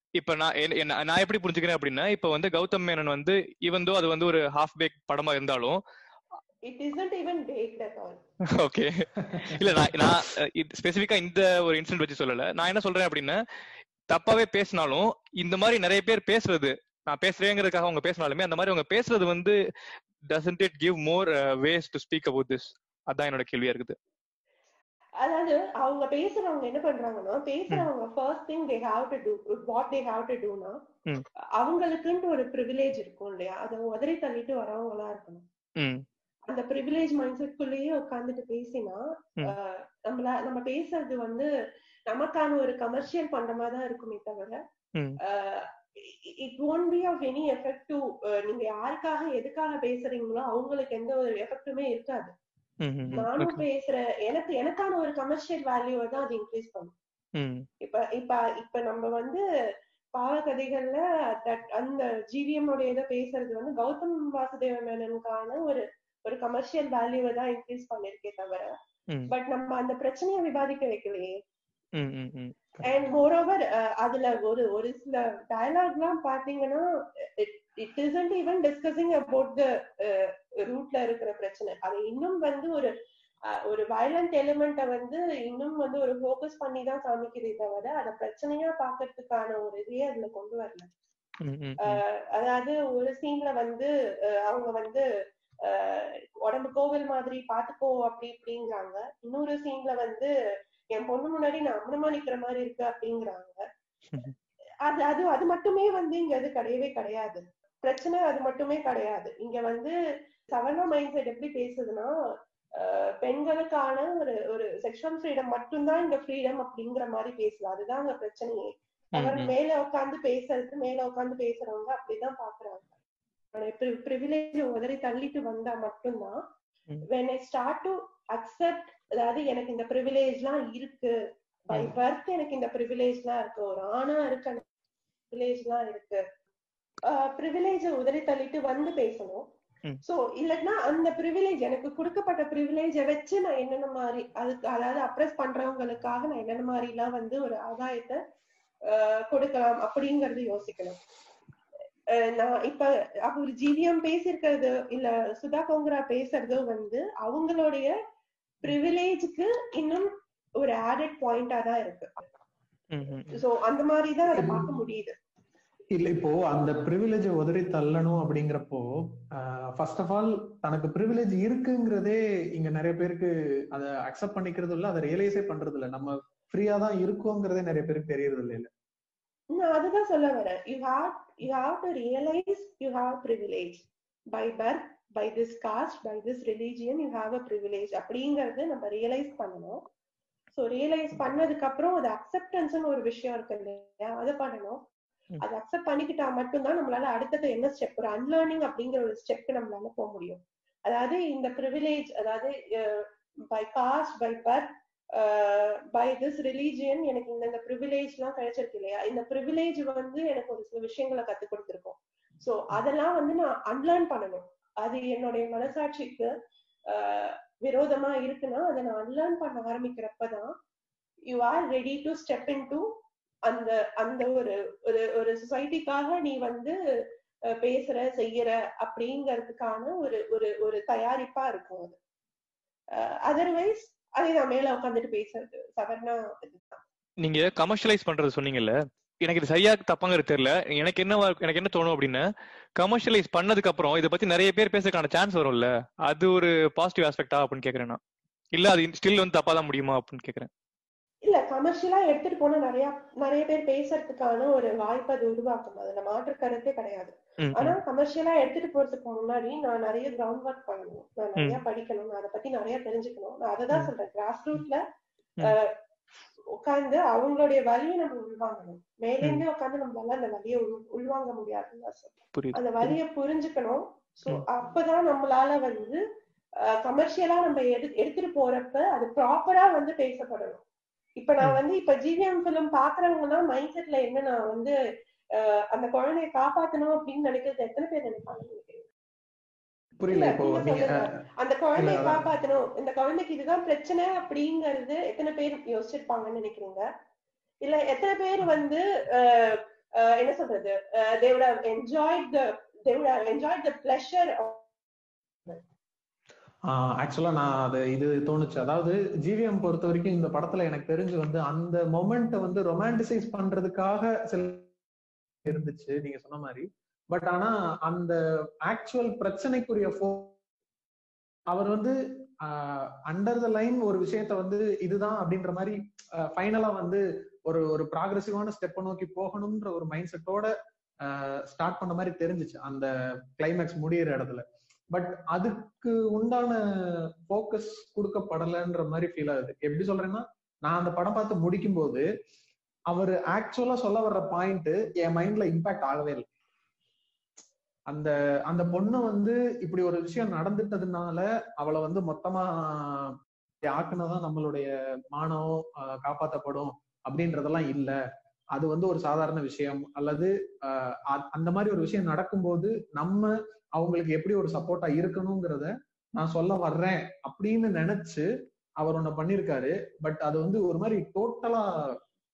இப்ப நான் என்ன- நான் எப்படி புரிஞ்சுக்கிறேன் அப்படின்னா இப்ப வந்து கௌதம் மேனன் வந்து இவந்தோ அது வந்து ஒரு ஹாஃப் பேக் படமா இருந்தாலும் it isn't even baked at all. Okay இல்ல நான் நான் ஸ்பெசிபிக்கா இந்த ஒரு இன்சிடென்ட் வச்சு சொல்லல. நான் என்ன சொல்றேன் அப்படின்னா தப்பாவே பேசினாலும் இந்த மாதிரி நிறைய பேர் பேசுறது நான் பேசுறேங்கிறதுக்காக அவங்க பேசினாலுமே அந்த மாதிரி அவங்க பேசுறது வந்து doesn't it give more ways to speak about this அதான் என்னோட கேள்வியா இருக்குது. அதாவது அவங்க பேசுறவங்க என்ன பண்றாங்கன்னா பேசுறவங்க first think they have to do what they have to டூனா. அவங்களுக்குன்ட்டு ஒரு ப்ரிவிலேஜ் இருக்கும் இல்லையா? அதை உதறி தள்ளிட்டு வரவங்களா இருக்கணும். அந்த ப்ரிவிலேஜ் மைண்ட் செட்குள்ளேயே உட்காந்துட்டு பேசினா நம்மள நம்ம பேசுறது வந்து நமக்கான ஒரு கமர்ஷியல் பண்ற மாதிரி தான் இருக்குமே தவிர. It won't be of any effect to நீங்க யாருக்காக எதுக்காக பேசுறீங்களோ அவங்களுக்கு எந்த ஒரு எஃபெக்ட்டுமே இருக்காது. நானும். பேசுற எனக்கு எனக்கான ஒரு கமர்ஷியல் வேல்யூவை தான் அது இன்க்ரீஸ் பண்ணும் இப்ப இப்ப இப்ப நம்ம வந்து பாவகதைகள்ல அந்த ஜிவிஎம் உடைய இதை பேசுறது வந்து கௌதம் வாசுதேவ மேனனுக்கான ஒரு ஒரு கமர்ஷியல் வேல்யூவை தான் இன்க்ரீஸ் பண்ணிருக்கே தவிர பட் நம்ம அந்த பிரச்சனையை விவாதிக்க வைக்கலையே. அண்ட் மோர் ஓவர் அதுல ஒரு ஒரு சில டயலாக் எல்லாம் பாத்தீங்கன்னா it isn't even discussing about the ரூட்ல இருக்கிற பிரச்சனை. அது இன்னும் வந்து ஒரு ஒரு வயலண்ட் எலிமெண்ட்டை வந்து இன்னும் வந்து ஒரு ஃபோக்கஸ் பண்ணி தான் காமிக்கிறதே தவிர அதை பிரச்சனையா பாக்குறதுக்கான ஒரு இதையே அதுல கொண்டு வரல. அதாவது ஒரு சீன்ல வந்து அவங்க வந்து உடம்பு கோவில் மாதிரி பாத்துக்கோ அப்படி இப்படிங்கிறாங்க. இன்னொரு சீன்ல வந்து என் பொண்ணு முன்னாடி நான் அம்மனமா நிக்கிற மாதிரி இருக்கு அப்படிங்கிறாங்க. அது அது அது மட்டுமே வந்து இங்க அது கிடையவே கிடையாது. பிரச்சனை அது மட்டுமே கிடையாது. இங்க வந்து சவர்ணா மைண்ட் செட் எப்படி பேசுதுன்னா பெண்களுக்கான ஒரு ஒரு செக்ஷுவல் ஃப்ரீடம் மட்டும்தான் இங்க ஃப்ரீடம் அப்படிங்கிற மாதிரி பேசுது. அதுதான் அங்க பிரச்சனையே அவர். மேல உட்கார்ந்து பேசுறது மேல உட்கார்ந்து பேசுறவங்க அப்படிதான் பாக்குறாங்க. ப்ரிவிலேஜ் உதறி தள்ளிட்டு வந்தா மட்டும்தான். when I start to accept அதாவது எனக்கு இந்த ப்ரிவிலேஜ்லாம் இருக்கு. பை. பர்த் எனக்கு இந்த ப்ரிவிலேஜ்லாம் இருக்கு. ஒரு ஆணா இருக்க ப்ரிவிலேஜ்லாம் இருக்கு. ப்ரிவிலேஜ உதறி தள்ளிட்டு வந்து பேசணும். சோ இல்லைன்னா அந்த ப்ரிவிலேஜ் எனக்கு கொடுக்கப்பட்ட ப்ரிவிலேஜ வச்சு நான் என்னென்ன மாதிரி அதுக்கு அதாவது அப்ரஸ் பண்றவங்களுக்காக நான் என்னென்ன மாதிரி எல்லாம் வந்து ஒரு ஆதாயத்தை கொடுக்கலாம் அப்படிங்கறது யோசிக்கணும். நான் இப்ப அவர் ஜிவிஎம் பேசியிருக்கிறது இல்ல சுதா கோங்கரா பேசுறதோ வந்து அவங்களுடைய ப்ரிவிலேஜ்க்கு இன்னும் ஒரு ஆடட் பாயிண்டா தான் இருக்கு. சோ அந்த மாதிரி தான் அதை பார்க்க முடியுது. இல்ல இப்போ அந்த ப்ரிவிலேஜ உதறி தள்ளணும் அப்படிங்கிறப்போ ஃபர்ஸ்ட் ஆஃப் ஆல் தனக்கு ப்ரிவிலேஜ் இருக்குங்கிறதே இங்க நிறைய பேருக்கு அதை அக்செப்ட் பண்ணிக்கிறது இல்ல அதை ரியலைஸே பண்றது இல்ல. நம்ம ஃப்ரீயா தான் இருக்கோங்கிறதே நிறைய பேருக்கு தெரியறது இல்ல நான் அதுதான் சொல்ல வரேன். You have you have to realise you have privilege by birth by this caste by this religion you have a privilege அப்படிங்கறது நம்ம ரியலைஸ் பண்ணணும். ஸோ ரியலைஸ் பண்ணதுக்கு அப்புறம் அது அக்செப்டன்ஸ்னு ஒரு விஷயம் இருக்கு இல்லையா? அதை பண்ணணும். அதை அக்செப்ட் பண்ணிக்கிட்டா மட்டும்தான் நம்மளால அடுத்தது என்ன ஸ்டெப் ஒரு அன்லேர்னிங் அப்படிங்கிற ஒரு ஸ்டெப் நம்மளால போக முடியும். அதாவது இந்த ப்ரிவிலேஜ் அதாவது by caste by birth by this religion எனக்கு இந்த இந்த ப்ரிவிலேஜ் எல்லாம் கிடைச்சிருக்கு இல்லையா? இந்த ப்ரிவிலேஜ் வந்து எனக்கு ஒரு சில விஷயங்களை கத்து கொடுத்துருக்கோம். சோ அதெல்லாம் வந்து நான் அன்லேர்ன் பண்ணணும். அது என்னுடைய மனசாட்சிக்கு ஆஹ் விரோதமா இருக்குன்னா அதை நான் அன்லேர்ன் பண்ண ஆரம்பிக்கிறப்பதான் you are ready to step in to அந்த அந்த ஒரு ஒரு ஒரு சொசைட்டிக்காக நீ வந்து பேசுற செய்யற அப்படிங்கிறதுக்கான ஒரு ஒரு ஒரு தயாரிப்பா இருக்கும் அது. அதர்வைஸ் அதே நான் மேல உட்காந்துட்டு பேசுறது. சாதாரண நீங்க கமர்ஷியலைஸ் பண்றது சொன்னீங்கல்ல எனக்கு இது சரியா தப்பாங்கிறது தெரியல. எனக்கு என்ன எனக்கு என்ன தோணும் அப்படின்னா கமர்ஷியலைஸ் பண்ணதுக்கு அப்புறம் இதை பத்தி நிறைய பேர் பேசுறதுக்கான சான்ஸ் வரும்ல. அது ஒரு பாசிட்டிவ் ஆஸ்பெக்டா அப்படின்னு கேக்குறேன் நான். இல்ல அது ஸ்டில் வந்து தப்பா தான் முடியுமா அப்படின்னு கேக்குறேன். கமர்ஷியலா எடுத்துட்டு போனா நிறைய நிறைய பேர் பேசுறதுக்கான ஒரு வாய்ப்பு அது உருவாக்கும். அதுல மாற்று கருத்தே கிடையாது. ஆனா கமர்ஷியலா எடுத்துட்டு போறதுக்கு முன்னாடி நான் நிறைய கிரவுண்ட் ஒர்க் பண்ணணும். நான் நிறைய படிக்கணும். நான் அதை பத்தி நிறைய தெரிஞ்சுக்கணும். நான் அதை தான். சொல்றேன். கிராஸ் ரூட்ல. உட்கார்ந்து அவங்களுடைய வலியை நம்ம உள்வாங்கணும். மேலேருந்து உட்கார்ந்து நம்மளால அந்த உள்- உள்வாங்க முடியாதுன்னு நான் சொல்றேன். அந்த வலியை புரிஞ்சுக்கணும். சோ. அப்பதான் நம்மளால வந்து கமர்ஷியலா நம்ம எடு எடுத்துட்டு போறப்ப அது ப்ராப்பரா வந்து பேசப்படணும். இப்ப நான். வந்து இப்ப ஜிவிஎம் பிலிம் பாக்குறவங்கன்னா மைண்ட் செட்ல என்ன நான் வந்து அந்த குழந்தைய காப்பாத்தணும் அப்படின்னு நினைக்கிறது எத்தனை பேர் நினைப்பாங்க. அந்த குழந்தைய. காப்பாத்தணும் இந்த குழந்தைக்கு இதுதான் பிரச்சனை அப்படிங்கறது எத்தனை பேர் யோசிச்சிருப்பாங்கன்னு நினைக்கிறீங்க இல்ல எத்தனை பேர் வந்து என்ன சொல்றது they would have enjoyed the they would ஆக்சுவலா நான் அது இது தோணுச்சு. அதாவது ஜிவிஎம் பொறுத்த வரைக்கும் இந்த படத்துல எனக்கு தெரிஞ்சு வந்து அந்த மொமெண்ட்டை வந்து ரொமான்டிசைஸ் பண்றதுக்காக சில இருந்துச்சு நீங்க சொன்ன மாதிரி. பட் ஆனா அந்த ஆக்சுவல் பிரச்சனைக்குரிய ஃபோ அவர் வந்து அண்டர் த லைன் ஒரு விஷயத்த வந்து இதுதான் அப்படின்ற மாதிரி ஃபைனலா வந்து ஒரு ஒரு ப்ராக்ரெசிவான ஸ்டெப்பை நோக்கி போகணும்ன்ற ஒரு மைண்ட் செட்டோட ஸ்டார்ட் பண்ண மாதிரி தெரிஞ்சிச்சு அந்த கிளைமேக்ஸ் முடியிற இடத்துல. பட் அதுக்கு உண்டான ஃபோக்கஸ் கொடுக்கப்படலைன்ற மாதிரி ஃபீல் ஆகுது. எப்படி சொல்றேன்னா நான் அந்த படம் பார்த்து முடிக்கும் போது அவர் ஆக்சுவலா சொல்ல வர்ற பாயிண்ட் என் மைண்ட்ல இம்பாக்ட் ஆகவே இல்லை. அந்த அந்த பொண்ணு வந்து இப்படி ஒரு விஷயம் நடந்துட்டதுனால அவளை வந்து மொத்தமா ஆக்குனதான் நம்மளுடைய மானம் ஆஹ், காப்பாத்தப்படும் அப்படின்றதெல்லாம் இல்ல. அது வந்து ஒரு சாதாரண விஷயம். அல்லது ஆஹ், அ- அந்த மாதிரி ஒரு விஷயம் நடக்கும்போது நம்ம அவங்களுக்கு எப்படி ஒரு சப்போர்ட்டா இருக்கணுங்கிறத நான் சொல்ல வர்றேன் அப்படின்னு நினைச்சு அவர் ஒண்ணு பண்ணிருக்காரு. பட் அது வந்து ஒரு மாதிரி டோட்டலா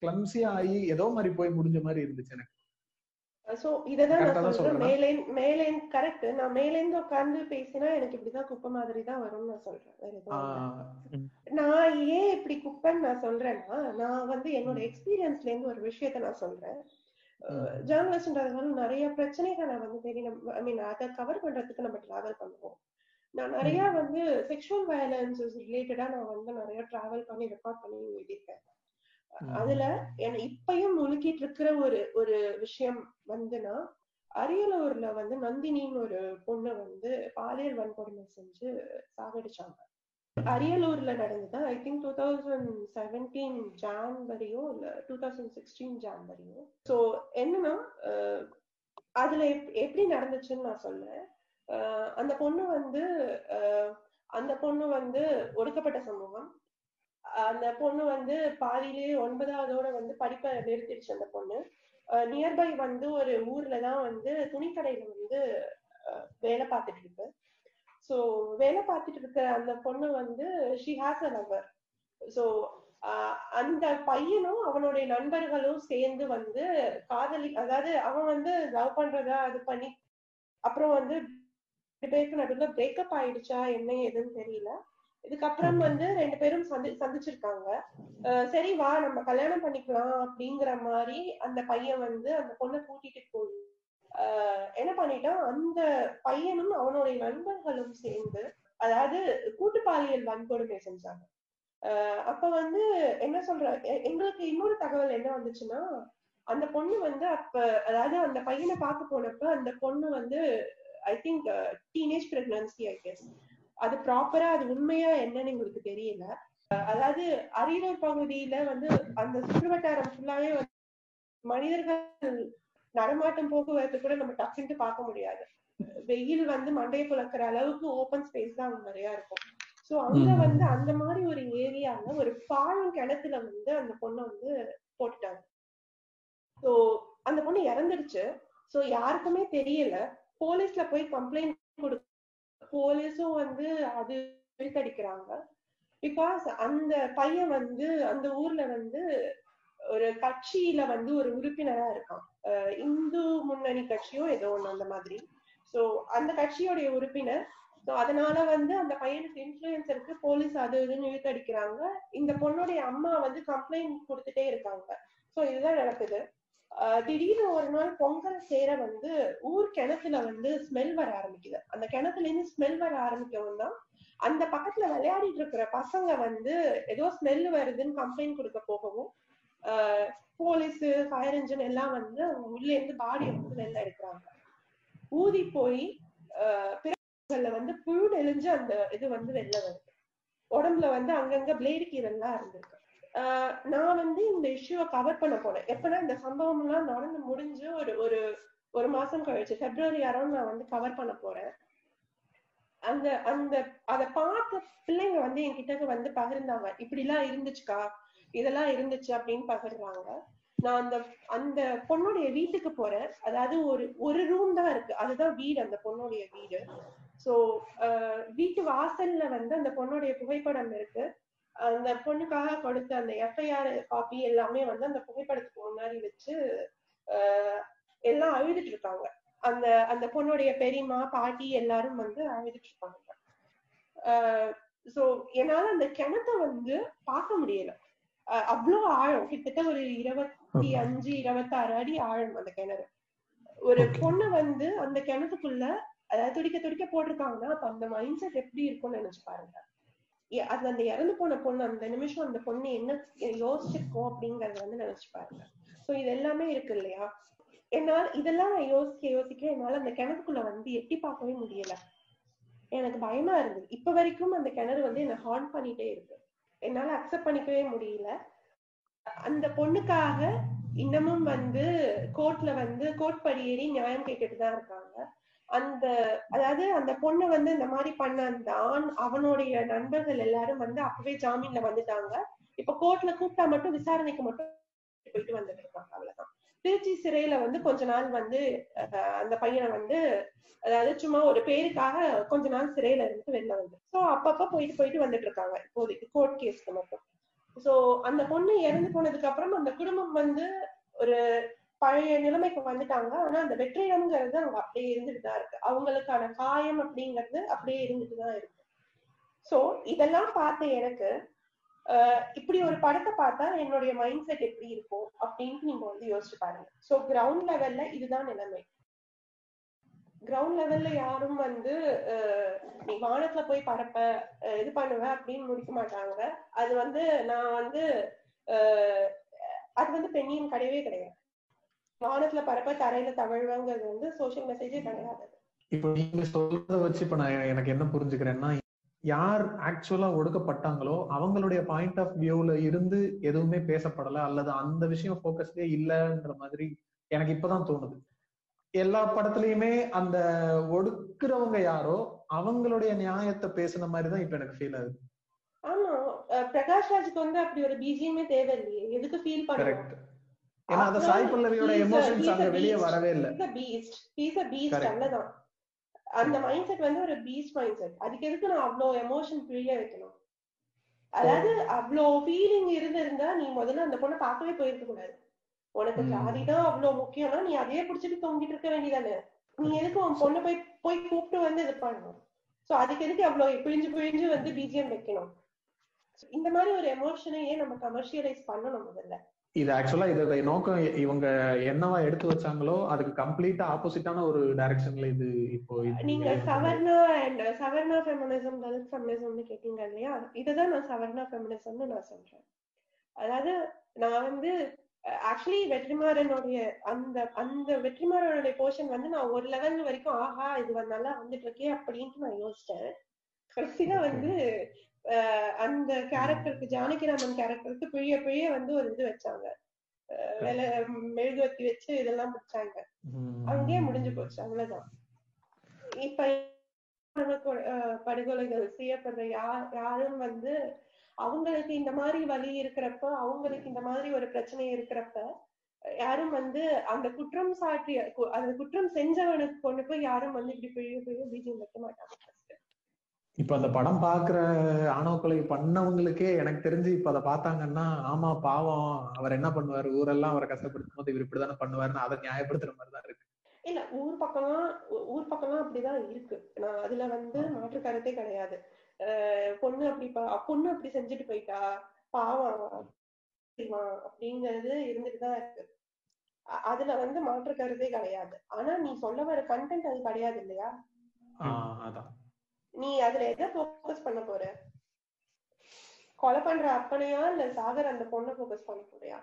கிளம்சியா ஆகி ஏதோ மாதிரி போய் முடிஞ்ச மாதிரி இருந்துச்சு எனக்கு. சோ இததான் நான் சொல்றேன். சொல்றேனா? மேலே மேலே கரெக்ட் நான் மேலேந்து உட்கார்ந்து பேசினா எனக்கு இப்படிதான் குப்பை மாதிரி தான் வரும்னு நான் சொல்றேன். நான் ஏன் இப்படி குப்பைன்னு நான் சொல்றேன்னா நான் வந்து என்னோட. எக்ஸ்பீரியன்ஸ்ல இருந்து ஒரு விஷயத்த நான் சொல்றேன். ம். ஜேர்னலிஸ்ட்ன்றதுனால நிறைய பிரச்சனைகளை வந்து நம்ம ஐ மீன் அதை கவர் பண்றதுக்கு நம்ம டிராவல் பண்ணுவோம் நான் நிறைய வந்து செக்ஷுவல் வயலன்சஸ் ரிலேட்டடா நான் வந்து நிறைய டிராவல் பண்ணி ரெக்கார்ட் பண்ணி எழுதியிருக்கேன். அதுல என்ன இப்பயும் முழுக்கிட்டு இருக்கிற ஒரு ஒரு விஷயம் வந்துன்னா அரியலூர்ல வந்து நந்தினின்னு ஒரு பொண்ணை வந்து பாலியல் வன்கொடுமை செஞ்சு சாகடிச்சாங்க அரியலூர்ல நடந்தது? I think two thousand seventeen ஜான்வரியோ இல்ல டூ தௌசண்ட் சிக்ஸ்டீன் ஜான்வரியோ? ஸோ என்னன்னா அதுல எப்படி நடந்துச்சுன்னு நான் சொல்றேன். அந்த பொண்ணு வந்து அந்த பொண்ணு வந்து ஒடுக்கப்பட்ட சமூகம். அந்த பொண்ணு வந்து பாதியிலேயே ஒன்பதாவதோட வந்து படிப்பை நிறுத்திடுச்சு அந்த பொண்ணு. நியர்பை வந்து ஒரு ஊர்ல தான் வந்து துணிக்கடையில வந்து வேலை பார்த்துட்டு இருக்கு. ஸோ வேலை பார்த்துட்டு இருக்க அந்த பொண்ணு வந்து she has a number so அந்த பையனும் அவனுடைய நண்பர்களும் சேர்ந்து வந்து காதலி அதாவது அவன் வந்து லவ் பண்றதா அது பண்ணி அப்புறம் வந்து பேருக்கு நடுவில் பிரேக்கப் ஆயிடுச்சா என்ன ஏதுன்னு தெரியல. இதுக்கப்புறம் வந்து ரெண்டு பேரும் சந்தி சந்திச்சிருக்காங்க. சரி வா நம்ம கல்யாணம் பண்ணிக்கலாம் அப்படிங்கிற மாதிரி அந்த பையன் வந்து அந்த பொண்ணை கூட்டிட்டு போய் என்ன பண்ணிட்டான் அந்த பையனும் அவனுடைய நண்பர்களும் சேர்ந்து அதாவது கூட்டு பாலியல் வன்கொடுமை செஞ்சாங்க. அப்ப வந்து என்ன சொல்ற எங்களுக்கு இன்னொரு தகவல் என்ன வந்துச்சுன்னா அந்த பொண்ணு வந்து அப்ப அதாவது அந்த பையனை பார்க்க போனப்ப அந்த பொண்ணு வந்து I think teenage pregnancy I guess அது ப்ராப்பரா அது உண்மையா என்னன்னு எங்களுக்கு தெரியல. அதாவது அரியலூர் பகுதியில வந்து அந்த சுற்றுவட்டாரம் ஃபுல்லாவே வந்து மனிதர்கள் நடமாட்டம் போக்குவரத்து கூட நம்ம டக்குன்ட்டு பார்க்க முடியாது. வெயில் வந்து மண்டையை புழக்கிற அளவுக்கு ஓபன் ஸ்பேஸ் தான் நிறைய இருக்கும். சோ அங்க. வந்து அந்த மாதிரி ஒரு ஏரியால ஒரு பாலம் கிணத்துல வந்து அந்த பொண்ணை வந்து போட்டுட்டாங்க. சோ அந்த பொண்ணு இறந்துடுச்சு. சோ யாருக்குமே தெரியல. போலீஸ்ல போய் கம்ப்ளைண்ட் கொடு போலீஸும் வந்து அது இழுத்தடிக்கிறாங்க பிகாஸ் அந்த பையன் வந்து அந்த ஊர்ல வந்து ஒரு கட்சியில வந்து ஒரு உறுப்பினரா இருக்கான் இந்து முன்னணி கட்சியோ ஏதோ ஒண்ணு அந்த மாதிரி. சோ அந்த கட்சியோடைய உறுப்பினர். சோ அதனால வந்து அந்த பையனுக்கு இன்ஃபுளுயன்ஸ் இருக்கு. போலீஸ் அது இதுன்னு இழுத்தடிக்கிறாங்க இந்த பொண்ணுடைய அம்மா வந்து கம்ப்ளைண்ட் கொடுத்துட்டே இருக்காங்க. சோ இதுதான் நடக்குது. திடீர்னு ஒரு நாள் பொங்கல் சேர வந்து ஊர் கிணத்துல வந்து ஸ்மெல் வர ஆரம்பிக்குது. அந்த கிணத்துல இருந்து ஸ்மெல் வர ஆரம்பிக்கவும் தான் அந்த பக்கத்துல விளையாடிட்டு இருக்கிற பசங்க வந்து ஏதோ ஸ்மெல் வருதுன்னு கம்ப்ளைண்ட் கொடுக்க போகவும் போலீஸ் ஃபயர் இன்ஜின் எல்லாம் வந்து அவங்க உள்ள இருந்து பாடி வந்து வெளில எடுக்கிறாங்க. ஊதி போய் பிறகுல வந்து புழு நெளிஞ்சு அந்த இது வந்து வெளில வருது. உடம்புல வந்து அங்கங்க பிளேடு கீரல்லாம் இருந்திருக்கு. ஆஹ் நான் வந்து இந்த இஷ்யூவை கவர் பண்ண போனேன் எப்பனா இந்த சம்பவம் எல்லாம் நடந்து முடிஞ்சு ஒரு ஒரு ஒரு மாசம் கழிச்சு பிப்ரவரி அரௌண்ட் நான் வந்து கவர் பண்ண போறேன். அந்த அந்த அத பார்த்த பிள்ளைங்க வந்து என்கிட்ட வந்து பகிர்ந்தாங்க. இப்படி எல்லாம் இருந்துச்சுக்கா? இதெல்லாம் இருந்துச்சு அப்படின்னு பகிர்றாங்க. நான் அந்த அந்த பொண்ணுடைய வீட்டுக்கு போறேன். அதாவது ஒரு ஒரு ரூம் தான் இருக்கு. அதுதான் வீடு அந்த பொண்ணுடைய வீடு. சோ வீட்டு வாசல்ல வந்து அந்த பொண்ணுடைய புகைப்படம் இருக்கு. அந்த பொண்ணுக்காக கொடுத்த அந்த எஃப்ஐஆர் காப்பி எல்லாமே வந்து அந்த புகைப்படத்துக்கு முன்னாடி வச்சு எல்லாம் அழுதுட்டு இருக்காங்க. அந்த அந்த பொண்ணுடைய பெரியம்மா பாட்டி எல்லாரும் வந்து அழுதுட்டு இருப்பாங்க சோ என்னால அந்த கிணத்த வந்து பார்க்க முடியல. அவ்வளவு ஆழம். கிட்டத்தட்ட ஒரு இருபத்தி அஞ்சு இருபத்தாறு அடி ஆழம் அந்த கிணறு. ஒரு. பொண்ணு வந்து அந்த கிணத்துக்குள்ள அதாவது துடிக்க துடிக்க போட்டிருக்காங்கன்னா அப்ப அந்த மைண்ட் செட் எப்படி இருக்கும்னு நினைச்சு பாருங்க. அது அந்த இறந்து போன பொண்ணு அந்த நிமிஷம் அந்த பொண்ணு என்ன யோசிச்சிருக்கோம் அப்படிங்கறத வந்து நினைச்சு பாருங்க. சோ இது எல்லாமே இருக்கு இல்லையா? என்னால இதெல்லாம் நான் யோசிக்க யோசிக்க என்னால அந்த கிணத்துக்குள்ள வந்து எட்டி பார்க்கவே முடியல. எனக்கு பயமா இருந்தது இப்ப வரைக்கும் அந்த கிணறு வந்து என்ன ஹார்ன் பண்ணிட்டே இருக்கு. என்னால அக்செப்ட் பண்ணிக்கவே முடியல. அந்த பொண்ணுக்காக இன்னமும் வந்து கோர்ட்ல வந்து கோர்ட் படியேறி நியாயம் கேட்டுட்டு தான் இருக்காங்க. அந்த அதாவது அந்த பொண்ணு வந்து இந்த மாதிரி பண்ண அந்த ஆண் அவனுடைய நண்பர்கள் எல்லாரும் வந்து அப்பவே ஜாமீன்ல வந்துட்டாங்க. இப்ப கோர்ட்ல கூப்பிட்டா மட்டும் விசாரணைக்கு மட்டும் போயிட்டு வந்துட்டு இருக்காங்க. அவ்வளவுதான். திருச்சி சிறையில வந்து கொஞ்ச நாள் வந்து அந்த பையனை வந்து அதாவது சும்மா ஒரு பேருக்காக கொஞ்ச நாள் சிறையில இருந்து வெளில வந்து சோ அப்பப்ப போயிட்டு போயிட்டு வந்துட்டு இருக்காங்க. இப்போதைக்கு கோர்ட் கேஸ்க்கு மட்டும். சோ அந்த பொண்ணு இறந்து போனதுக்கு அப்புறம் அந்த குடும்பம் வந்து ஒரு பழைய நிலைமைக்கு வந்துட்டாங்க. ஆனா அந்த வெற்றிடம்ங்கிறது அங்க அப்படியே இருந்துட்டு தான் இருக்கு. அவங்களுக்கான காயம் அப்படிங்கிறது அப்படியே இருந்துட்டு தான் இருக்கு. சோ இதெல்லாம் பார்த்த எனக்கு இப்படி ஒரு படத்தை பார்த்தா என்னுடைய மைண்ட் செட் எப்படி இருக்கும் அப்படின்ட்டு நீங்க வந்து யோசிச்சு பாருங்க. சோ கிரவுண்ட் லெவல்ல இதுதான் நிலைமை. கிரவுண்ட் லெவல்ல யாரும் வந்து நீ வானத்துல போய் பறப்ப இது பண்ணுவ அப்படின்னு முடிக்க மாட்டாங்க. அது வந்து நான் வந்து ஆஹ் அது வந்து பெண்ணியம் கிடையவே கிடையாது. வானத்துல பறப்ப தரையில தவழ்வாங்கிறது வந்து சோஷியல் மெசேஜே கிடையாது. இப்போ நீங்க சொல்றத வச்சு இப்ப நான் எனக்கு என்ன புரிஞ்சுக்கிறேன்னா யார் ஆக்சுவலா ஒடுக்கப்பட்டாங்களோ அவங்களுடைய பாயிண்ட் ஆஃப் வியூல இருந்து எதுவுமே பேசப்படல அல்லது அந்த விஷயம் ஃபோக்கஸ்லயே இல்லைன்ற மாதிரி எனக்கு இப்பதான் தோணுது. எல்லா படத்துலயுமே அந்த ஒடுக்குறவங்க யாரோ அவங்களுடைய நியாயத்தை பேசுன மாதிரி தான் இப்ப எனக்கு ஃபீல் ஆகுது. ஆமா. பிரகாஷ் ராஜுக்கு வந்து அப்படி ஒரு பிஜிஎம்மே தேவையில்லையே எதுக்கு ஃபீல் கரெக்ட் ஏன்னா அந்த சாய் பல்லவியோட எமோஷன்ஸ் அங்க வெளியே. வரவே இல்ல. A beast. Correct. அவ்வளவுதான் அந்த மைண்ட் செட் வந்து ஒரு பீஸ்ட் மைண்ட் செட் அதுக்கு எதுக்கு நான் அவ்வளோ எமோஷன் பிழிய வைக்கணும்? அதாவது அவ்வளோ ஃபீலிங் இருந்திருந்தா நீ முதல்ல அந்த பொண்ணை பார்க்கவே போயிருக்க கூடாது. உனக்கு. ஜாதி தான் அவ்வளோ முக்கியம்னா நீ அதையே புடிச்சிட்டு தொங்கிட்டு இருக்க வேண்டியதானே? நீ எதுக்கு உன் பொண்ணை போய் போய் கூப்பிட்டு வந்து இது பண்ணணும்? சோ அதுக்கு எதுக்கு அவ்வளோ பிழிஞ்சு பிழிஞ்சு வந்து பிஜிஎம் வைக்கணும்? இந்த மாதிரி ஒரு எமோஷனையே நம்ம கமர்ஷியலைஸ் பண்ணணும் முதல்ல. இது ஆக்சுவலா இதோட நோக்கம் இவங்க என்னவா எடுத்து வச்சாங்களோ அதுக்கு கம்ப்ளீட்டா ஆப்போசிட்டான ஒரு டைரக்ஷன்ல இது இப்போ நீங்க. சவர்ணா அண்ட் சவர்ணா ஃபெமினிசம் தலித் ஃபெமினிசம்னு கேட்டீங்க இல்லையா இதுதான் நான் சவர்ணா ஃபெமினிசம்னு நான் சொல்றேன் அதாவது நான் வந்து ஆக்சுவலி வெற்றிமாறனுடைய அந்த அந்த வெற்றிமாறனுடைய போர்ஷன் வந்து நான் ஒரு லெவல் வரைக்கும் ஆஹா இது நல்லா வந்துட்டு இருக்கே அப்படின்ட்டு நான் யோசிச்சேன் கடைசியில. வந்து அந்த கேரக்டருக்கு ஜானகிராமன் கேரக்டருக்கு பிழிய பிழிய வந்து ஒரு இது வச்சாங்க. வேலை மெழுகுவத்தி வச்சு இதெல்லாம் முடிச்சாங்க. அங்கேயே முடிஞ்சு போச்சு. அவ்வளவுதான். இப்ப படுகொலைகள் செய்யப்படுற யார் யாரும் வந்து அவங்களுக்கு இந்த மாதிரி வலி இருக்கிறப்ப அவங்களுக்கு இந்த மாதிரி ஒரு பிரச்சனை இருக்கிறப்ப யாரும் வந்து அந்த குற்றம் சாட்டிய கு- அந்த குற்றம் செஞ்சவனுக்கு கொண்டு போய் யாரும் வந்து இப்படி பிழிய பிழிய பீஜம் வைக்க மாட்டாங்க. இப்ப அந்த படம் பாக்குற ஆணவ கொலை பண்ணவங்களுக்கே எனக்கு தெரிஞ்சு இப்ப அதை பார்த்தாங்கன்னா ஆமா பாவம். அவர் என்ன பண்ணுவாரு? ஊரெல்லாம் அவரை கஷ்டப்படுத்தும் போது இவர் இப்படிதானே பண்ணுவாருன்னு அதை நியாயப்படுத்துற மாதிரி தான் இருக்கு. இல்ல ஊர் பக்கம்லாம் ஊர் பக்கம்லாம் அப்படிதான் இருக்கு. நான் அதுல வந்து மாற்று கருத்தே கிடையாது. பொண்ணு அப்படி பொண்ணு அப்படி செஞ்சுட்டு போயிட்டா பாவம். அப்படிங்கிறது இருந்துட்டு தான் இருக்கு. அதுல வந்து மாற்று கருத்தே கிடையாது. ஆனா நீ சொல்ல வர கண்டென்ட் அது கிடையாது இல்லையா? அதான். நீ அதுல எதை ஃபோக்கஸ் பண்ண போற? கொலை பண்ற அப்பனையா இல்ல சாகர் அந்த பொண்ணை ஃபோக்கஸ் பண்ண போறியா?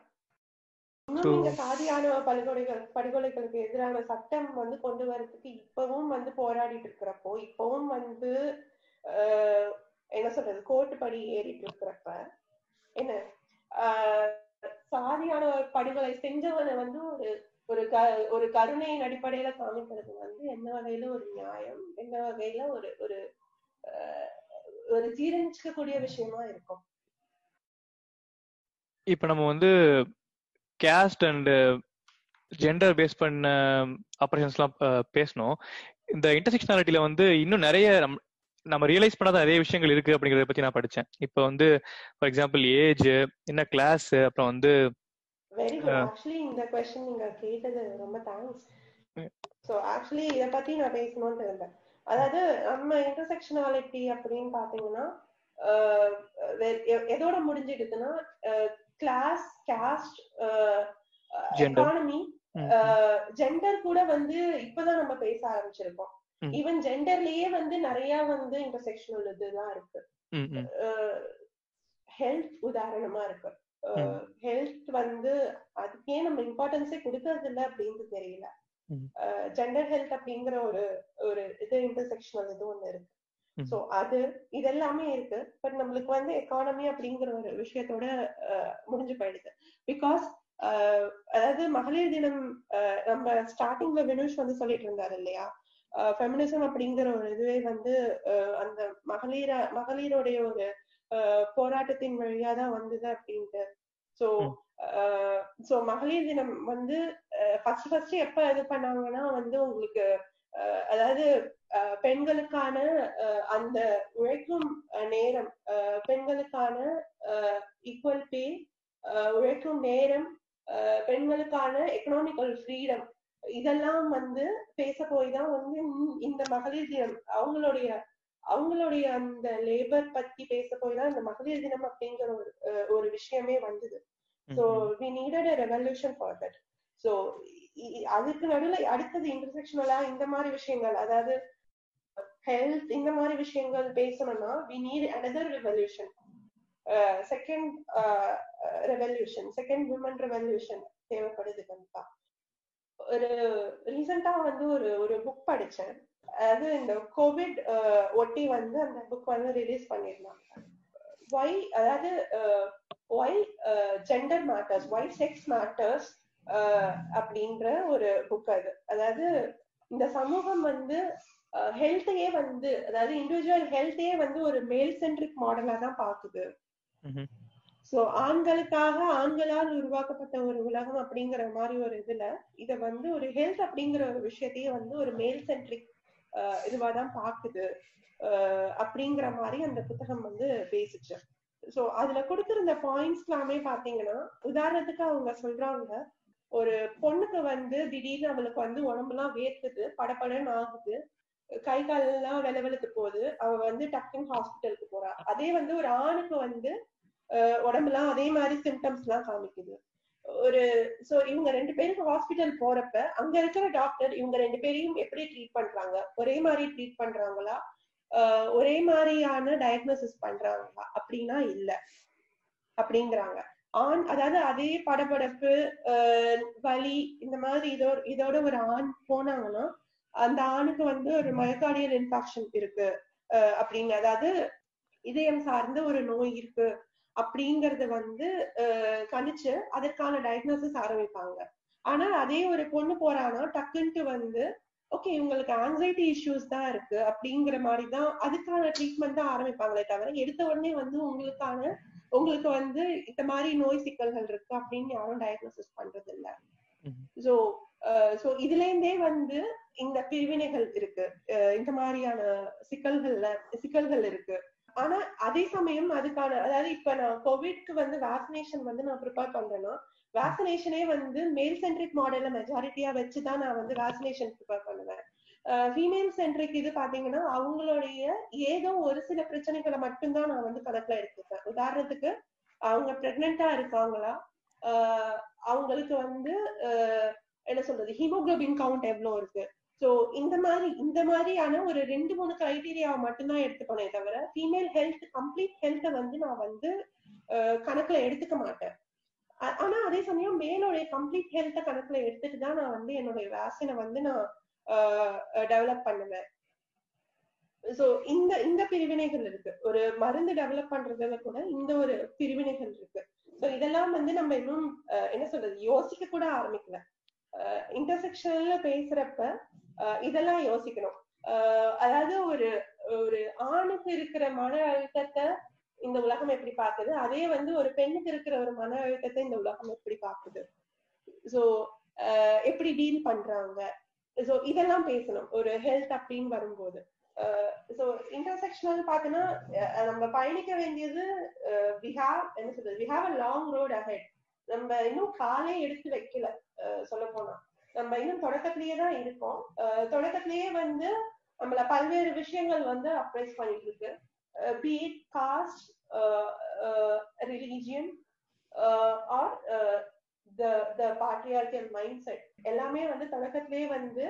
இன்னும் நீங்க சாதியான படுகொலைகள் படுகொலைகளுக்கு எதிரான சட்டம் வந்து கொண்டு வரதுக்கு இப்பவும் வந்து போராடிட்டு இருக்கிறப்போ இப்பவும் வந்து என்ன சொல்றது கோர்ட்டு படி ஏறிட்டு இருக்கிறப்ப என்ன? ஆஹ், சாதியான படுகொலை செஞ்சவனை வந்து ஒரு ஒரு க ஒரு கருணையின் அடிப்படையில காமிக்கிறது வந்து என்ன வகையில ஒரு நியாயம்? என்ன வகையில ஒரு ஒரு ஒரு ஜீரணிச்சுக்கக்கூடிய விஷயமா இருக்கும். இப்ப நம்ம வந்து கேஸ்ட் அண்ட் ஜெண்டர் பேஸ் பண்ண ஆப்ரேஷன்ஸ்லாம் பேசணும் இந்த இன்டர்செக்ஷனாலிட்டியில வந்து இன்னும் நிறைய நம்- நம்ம ரியலைஸ் பண்ணாத நிறைய விஷயங்கள் இருக்கு அப்படிங்கறத பத்தி நான் படிச்சேன். இப்போ வந்து ஃபார் எக்ஸாம்பிள் ஏஜ் என்ன கிளாஸ் அப்புறம் வந்து வெரி குட். ஆக்சுவலி இந்த கொஸ்டின் நீங்க கேட்டது ரொம்ப தேங்க்ஸ். சோ ஆக்சுவலி இத பத்தி நான் பேசணும்னு இருந்தேன். அதாவது நம்ம இன்டர்செக்ஷனாலிட்டி அப்படின்னு பாத்தீங்கன்னா எதோட முடிஞ்சிடுதுன்னா கிளாஸ் காஸ்ட். எக்கானமி ஜெண்டர் கூட வந்து இப்பதான் நம்ம பேச ஆரம்பிச்சிருக்கோம். ஈவன் ஜெண்டர்லயே வந்து நிறைய வந்து இன்டர்செக்ஷனல் இதுதான் இருக்கு ஹெல்த் உதாரணமா இருக்கு. ஹெல்த் வந்து அதுக்கே நம்ம இம்பார்ட்டன்ஸே கொடுக்கறது இல்ல அப்படின்னு தெரியல. ஜெண்டர் ஹெல்த் அப்படிங்கிற ஒரு ஒரு இது இன்டர்செக்ஷனல் இது ஒண்ணு இருக்கு. சோ அது இதெல்லாமே இருக்கு. பட் நம்மளுக்கு வந்து எக்கானமி அப்படிங்கிற ஒரு விஷயத்தோட முடிஞ்சு போயிடுது. பிகாஸ் அதாவது மகளிர் தினம் நம்ம ஸ்டார்டிங்ல வினுஷ் வந்து சொல்லிட்டு இருந்தாரு இல்லையா? ஃபெமினிசம் அப்படிங்கிற ஒரு இதுவே வந்து அந்த மகளிர மகளிருடைய ஒரு போராட்டத்தின் வழியா தான் வந்தது அப்படின்ட்டு. சோ ஸோ சோ மகளிர் தினம் வந்து ஃபர்ஸ்ட் ஃபர்ஸ்ட் எப்ப இது பண்ணாங்கன்னா வந்து உங்களுக்கு அஹ், அதாவது பெண்களுக்கான அஹ், அந்த உழைக்கும் நேரம் அஹ், பெண்களுக்கான ஈக்குவல் பே உழைக்கும் நேரம் பெண்களுக்கான எக்கனாமிக்கல் ஃப்ரீடம் இதெல்லாம் வந்து பேச போய் தான் வந்து இந்த- மகளிர் தினம் அவங்களுடைய அவங்களுடைய அந்த லேபர் பத்தி பேச போய் தான் இந்த மகளிர் தினம் அப்படிங்கிற ஒரு அஹ், ஒரு விஷயமே வந்தது. So. We needed a revolution for that so அதுக்கு நடுவுல அடுத்தது இன்டர்செக்ஷனலா இந்த மாதிரி விஷயங்கள் அதாவது ஹெல்த் இந்த மாதிரி விஷயங்கள் பேசணும்னா we need another revolution second revolution second women revolution தேவைப்படுது கண்டிப்பா. ஒரு ரீசெண்டா வந்து ஒரு ஒரு புக் படிச்சேன். அதாவது இந்த கோவிட் ஒட்டி வந்து அந்த புக் வந்து ரிலீஸ் பண்ணியிருந்தாங்க. ஒய் அதாவது why gender matters why sex matters அப்படின்ற ஒரு புக் அது. அதாவது இந்த சமூகம் வந்து ஹெல்த்தையே வந்து அதாவது இண்டிவிஜுவல் ஹெல்த்தையே வந்து ஒரு மேல் சென்ட்ரிக் மாடலா தான் பாக்குது சோ ஆண்களுக்காக ஆண்களால் உருவாக்கப்பட்ட ஒரு உலகம் அப்படிங்கிற மாதிரி ஒரு இதுல இத வந்து ஒரு ஹெல்த் அப்படிங்கிற ஒரு விஷயத்தையே வந்து ஒரு மேல் சென்ட்ரிக் இதுவா தான் பாக்குது அப்படிங்கிற மாதிரி அந்த புத்தகம் வந்து பேசிச்சு. சோ அதுல கொடுத்திருந்த பாயிண்ட்ஸ் எல்லாமே பாத்தீங்கன்னா உதாரணத்துக்கு அவங்க சொல்றாங்க ஒரு பொண்ணுக்கு வந்து திடீர்னு அவளுக்கு வந்து உடம்புலாம் வேர்க்குது படப்படன்னு ஆகுது கை கால் எல்லாம் வெளவெளுத்து போகுது அவ வந்து டக்குன்னு ஹாஸ்பிட்டலுக்கு போறா. அதே வந்து ஒரு ஆணுக்கு வந்து உடம்புலாம் அதே மாதிரி சிம்டம்ஸ் எல்லாம் காமிக்குது. ஒரு சோ இவங்க ரெண்டு பேருக்கு ஹாஸ்பிட்டல் போறப்ப அங்க இருக்கிற டாக்டர் இவங்க ரெண்டு பேரையும் எப்படி ட்ரீட் பண்றாங்க? ஒரே மாதிரி ட்ரீட் பண்றாங்களா? ஒரே மாதிரியான டயக்னோசிஸ் பண்றாங்களா? அப்படின்னா இல்ல. அப்படிங்கிறாங்க. ஆண் அதாவது அதே படபடப்பு வலி இந்த மாதிரி இதோ இதோட ஒரு ஆண் போனாங்கன்னா அந்த ஆணுக்கு வந்து ஒரு மயக்காடியல் இன்ஃபெக்ஷன் இருக்கு. அப்படிங்க அதாவது இதயம் சார்ந்த ஒரு நோய் இருக்கு. அப்படிங்கறது வந்து கணிச்சு அதற்கான டயக்னோசிஸ் ஆரம்பிப்பாங்க. ஆனா அதே ஒரு பொண்ணு போறாங்கன்னா டக்குன்ட்டு வந்து ஓகே இவங்களுக்கு ஆங்ஸைட்டி இஷ்யூஸ் தான் இருக்கு அப்படிங்கிற மாதிரி தான் அதுக்கான ட்ரீட்மெண்ட் தான் ஆரம்பிப்பாங்களே தவிர எடுத்த உடனே வந்து உங்களுக்கான உங்களுக்கு வந்து இந்த மாதிரி நோய் சிக்கல்கள் இருக்கு அப்படின்னு யாரும் டயக்னோசிஸ் பண்றது இல்ல சோ சோ இதுல இருந்தே வந்து இந்த பிரிவினைகள் இருக்கு. இந்த மாதிரியான சிக்கல்கள்ல சிக்கல்கள் இருக்கு. ஆனா அதே சமயம் அதுக்கான அதாவது இப்ப நான் கோவிட்க்கு வந்து வேக்சினேஷன் வந்து நான் ப்ரிப்பேர் பண்றேன்னா வேக்சினேஷனே வந்து மேல் சென்ட்ரிக் மாடல்ல மெஜாரிட்டியா வச்சுதான் நான் வந்து வேக்சினேஷன் ப்ரிப்பேர் பண்ணுவேன். ஃபீமேல் சென்ட்ரிக் இது பாத்தீங்கன்னா அவங்களுடைய ஏதோ ஒரு சில பிரச்சனைகளை மட்டும்தான் நான் வந்து கணக்குல எடுத்துப்பேன். உதாரணத்துக்கு அவங்க பிரெக்னெண்டா இருக்காங்களா? அவங்களுக்கு வந்து என்ன சொல்றது? ஹீமோகுளோபின் கவுண்ட் எவ்வளோ இருக்கு? ஸோ இந்த மாதிரி இந்த மாதிரியான ஒரு ரெண்டு மூணு கிரைடீரியாவை மட்டும்தான் எடுத்துக்கணே தவிர ஃபீமேல் ஹெல்த் கம்ப்ளீட் ஹெல்த்தை வந்து நான் வந்து கணக்குல எடுத்துக்க மாட்டேன். ஆனா அதே சமயம் மேலோடைய கம்ப்ளீட் ஹெல்த்த கணக்குல எடுத்துட்டு தான் நான் வந்து என்னுடைய வேக்சினை வந்து நான் டெவலப் பண்ணுவேன். சோ இந்த இந்த பிரிவினைகள் இருக்கு. ஒரு மருந்து டெவலப் பண்றதுல கூட இந்த ஒரு பிரிவினைகள் இருக்கு. சோ இதெல்லாம் வந்து நம்ம இன்னும் என்ன சொல்றது யோசிக்க கூட ஆரம்பிக்கல. இன்டர்செக்ஷன்ல பேசுறப்ப இதெல்லாம் யோசிக்கணும். அதாவது ஒரு ஒரு ஆணுக்கு இருக்கிற மன அழுத்தத்தை இந்த உலகம் எப்படி பாக்குது அதே வந்து ஒரு பெண்ணுக்கு இருக்கிற ஒரு மன அழுத்தத்தை இந்த உலகம் எப்படி பாக்குது சோ எப்படி டீல் பண்றாங்க? சோ இதெல்லாம் பேசணும். ஒரு ஹெல்த் அப்படின்னு வரும்போது. சோ இன்டர்செக்ஷனல் பாத்தீங்கன்னா நம்ம பயணிக்க வேண்டியது வி ஹாவ் என்ன சொல்றது? We have a long road ahead நம்ம இன்னும் காலே எடுத்து வைக்கல. சொல்ல போனா. நம்ம இன்னும் தொடக்கத்திலேயே தான் இருக்கோம். தொடக்கத்திலேயே வந்து நம்மள பல்வேறு விஷயங்கள் வந்து அப்ரைஸ் பண்ணிட்டு இருக்கு. Be it caste religion or the the patriarchal mindset எல்லாமே வந்து தொடக்கத்திலேயே வந்து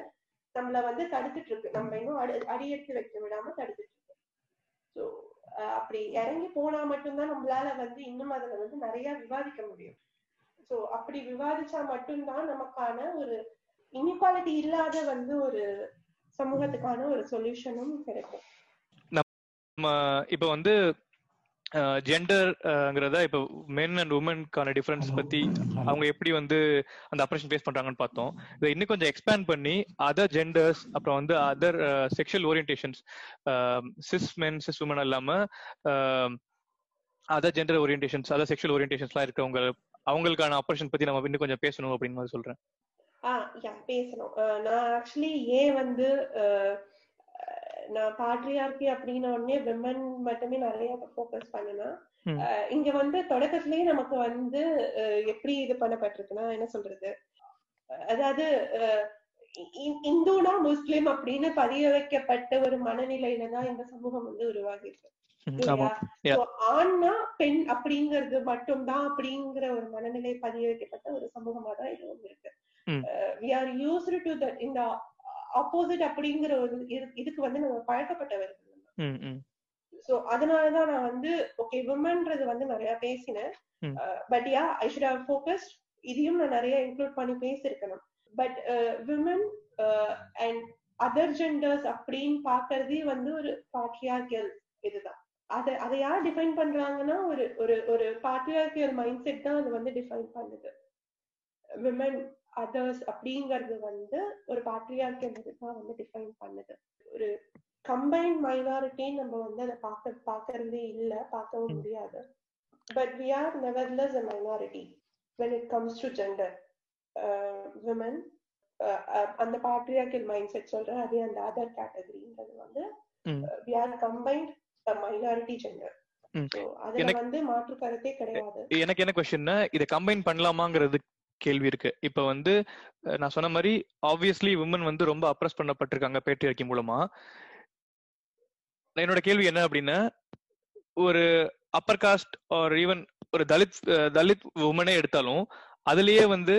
நம்மள வந்து தடுத்துட்டு இருக்கு நம்ம இன்னும் அடி அடியெடுத்து வைக்க விடாம தடுத்துட்டு இருக்கு ஸோ அப்படி இறங்கி போனா மட்டும்தான் நம்மளால வந்து இன்னும் அதுல வந்து நிறைய விவாதிக்க முடியும். சோ அப்படி விவாதிச்சா மட்டும்தான் நமக்கான ஒரு இன்இக்வாலிட்டி இல்லாத வந்து ஒரு சமூகத்துக்கான ஒரு சொல்யூஷனும் கிடைக்கும். நம்ம இப்ப வந்து ஜெண்டர்ங்கிறத இப்ப மென் அண்ட் உமனுக்கான டிஃபரன்ஸ் பத்தி அவங்க எப்படி வந்து அந்த ஆப்ரேஷன் ஃபேஸ் பண்றாங்கன்னு பார்த்தோம். இதை இன்னும் கொஞ்சம் எக்ஸ்பேண்ட் பண்ணி அதர் ஜெண்டர்ஸ் அப்புறம் வந்து other sexual orientations cis men cis women இல்லாம other gender orientations other sexual ஓரியன்டேஷன்ஸ்லாம் இருக்கவங்க அவங்களுக்கான ஆப்ரேஷன் பத்தி நம்ம இன்னும் கொஞ்சம் பேசணும் அப்படின்னு மாதிரி சொல்றேன். ஆஹ் யா பேசணும். நான் ஆக்சுவலி ஏன் வந்து நான் பாட்ரியார்கி அப்படின்ன உடனே விமன் மட்டுமே நிறைய ஃபோக்கஸ் பண்ணனா இங்க வந்து தொடக்கத்திலேயே நமக்கு வந்து எப்படி இது பண்ணப்பட்டிருக்குன்னா என்ன சொல்றது? அதாவது இந்துனா முஸ்லிம் அப்படின்னு பதிய வைக்கப்பட்ட ஒரு மனநிலையில தான் இந்த சமூகம் வந்து உருவாகி இருக்கு ஆண்னா பெண் அப்படிங்கிறது மட்டும்தான் அப்படிங்கிற ஒரு மனநிலை பதிய வைக்கப்பட்ட ஒரு சமூகமா தான் இதுவும் இருக்கு. வி ஆர் யூஸ்டு டு இந்த ஆப்போசிட் அப்படிங்கிற ஒரு இதுக்கு வந்து நம்ம பழக்கப்பட்டவர்கள் சோ அதனாலதான் நான் வந்து ஓகே விமன்றது வந்து நிறைய பேசினேன். But yeah I should have focused இதையும் நான் நிறைய இன்க்ளூட் பண்ணி பேசியிருக்கணும். But women and other genders அப்படின்னு பாக்குறதே வந்து ஒரு பாட்ரியார்கியல் இதுதான். அதை அதை யார் டிஃபைன் பண்றாங்கன்னா ஒரு ஒரு ஒரு பாட்ரியார்கியல் மைண்ட் செட் தான் அது வந்து டிஃபைன் பண்ணுது. விமன் அதர்ஸ் அப்படிங்கறது வந்து ஒரு பாட்ரியார்கியல் தான் வந்து டிஃபைன் பண்ணுது. ஒரு கம்பைன்ட் மைனாரிட்டின்னு நம்ம வந்து அதை பார்க்க பார்க்கறதே இல்லை பார்க்கவும் முடியாது. But we are nevertheless a minority when it comes to gender women அந்த பாட்ரியார்கியல் மைண்ட் செட் சொல்றேன். அதே அந்த அதர் கேட்டகரின்றது வந்து we are combined minority gender அதுல வந்து மாற்று கருத்தே கிடையாது. எனக்கு என்ன கொஸ்டின்னா இதை கம்பைன் பண்ணலாமாங்கிறது கேள்வி இருக்கு. இப்ப வந்து நான் சொன்ன மாதிரி ஆப்வியஸ்லி உமன் வந்து ரொம்ப அப்ரஸ் பண்ணப்பட்டிருக்காங்க பேட்ரியார்கி மூலமா. என்னோட கேள்வி என்ன அப்படின்னா ஒரு அப்பர் காஸ்ட் ஆர் ஈவன் ஒரு தலித் தலித் உமனே எடுத்தாலும் அதுலயே வந்து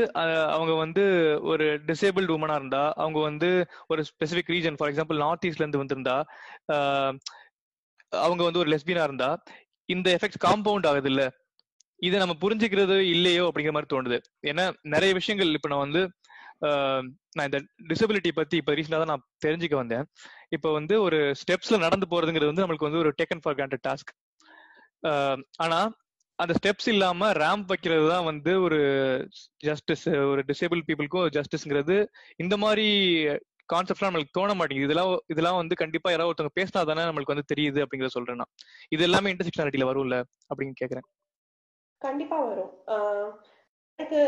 அவங்க வந்து ஒரு டிசேபிள்டு உமனா இருந்தா அவங்க வந்து ஒரு specific region for example north ஈஸ்ட்ல இருந்து வந்திருந்தா அவங்க வந்து ஒரு லெஸ்பியனா இருந்தா இந்த எஃபெக்ட் காம்பவுண்ட் ஆகுது இல்ல இதை நம்ம புரிஞ்சுக்கிறது இல்லையோ அப்படிங்கிற மாதிரி தோணுது. ஏன்னா நிறைய விஷயங்கள் இப்ப நான் வந்து நான் இந்த டிசபிலிட்டி பத்தி இப்ப ரீசெண்டா தான் நான் தெரிஞ்சுக்க வந்தேன். இப்ப வந்து ஒரு ஸ்டெப்ஸ்ல நடந்து போறதுங்கிறது வந்து நம்மளுக்கு வந்து ஒரு டேக்கன் ஃபார் கிராண்டட் டாஸ்க் ஆனா அந்த ஸ்டெப்ஸ் இல்லாம ரேம்ப் வைக்கிறது தான் வந்து ஒரு ஜஸ்டிஸ் ஒரு டிசேபிள் பீப்புளுக்கும் ஜஸ்டிஸ்ங்கிறது இந்த மாதிரி கான்செப்ட்லாம் நம்மளுக்கு தோண மாட்டேங்குது. இதெல்லாம் இதெல்லாம் வந்து கண்டிப்பா யாராவது ஒருத்தவங்க பேசினா தானே நம்மளுக்கு வந்து தெரியுது அப்படிங்கறத சொல்றேன் நான். இது எல்லாமே இன்டர்செக்ஷனாலிட்டியில வரும்ல அப்படின்னு கேக்குறேன். கண்டிப்பா வரும். எனக்கு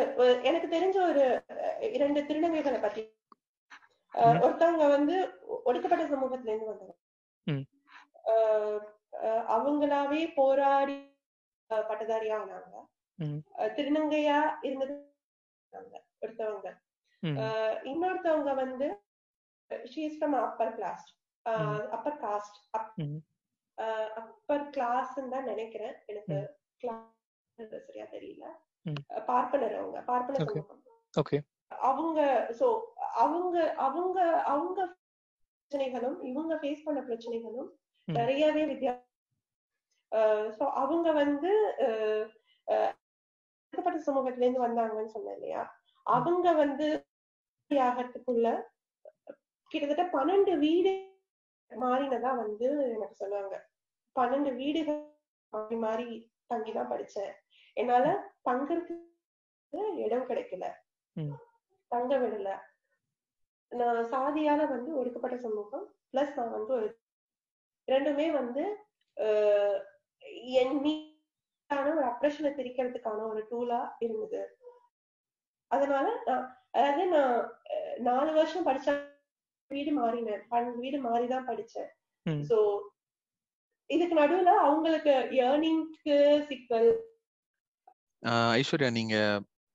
எனக்கு தெரிஞ்ச ஒரு இரண்டு திருநங்கைகளை பத்தி. ஒருத்தவங்க வந்து ஒடுக்கப்பட்ட சமூகத்துல இருந்து வந்தவங்க. அவங்களாவே போராடி பட்டதாரியா ஆனாங்க. திருநங்கையா இருந்தது ஒருத்தவங்க. இன்னொருத்தவங்க வந்து she's from upper class upper caste upper class தான் நினைக்கிறேன். எனக்கு கிளாஸ் சரியா தெரியல. பார்ப்பனர் அவங்க. பார்ப்பனர் சமூகம். அவங்க சோ அவங்க அவங்க அவங்க பிரச்சனைகளும் இவங்க ஃபேஸ் பண்ண பிரச்சனைகளும் நிறையவே வித்தியாசம் சோ அவங்க வந்து ஒடுக்கப்பட்ட சமூகத்துல இருந்து வந்தாங்கன்னு சொன்னேன் இல்லையா? அவங்க வந்து ஆகிறதுக்குள்ள கிட்டத்தட்ட பன்னெண்டு வீடு மாறினதா வந்து எனக்கு சொன்னாங்க. பன்னெண்டு வீடுகள் மாறி மாறி தங்கிதான் படிச்சேன். என்னால தங்கறதுக்கு இடம் கிடைக்கல. தங்க விடல. நான் சாதியால வந்து ஒடுக்கப்பட்ட சமூகம் பிளஸ் நான் வந்து ஒரு ரெண்டுமே வந்து என் மீதான ஒரு அப்ரஷனை திரிக்கிறதுக்கான ஒரு டூலா இருந்தது. அதனால நான் அதாவது நான் நாலு வருஷம் படிச்ச வீடு மாறினேன். வீடு மாறிதான் படிச்சேன். சோ இதுக்கு நடுவுல அவங்களுக்கு ஏர்னிங்க்கு சிக்கல் ஐஸ்வர்யா நீங்க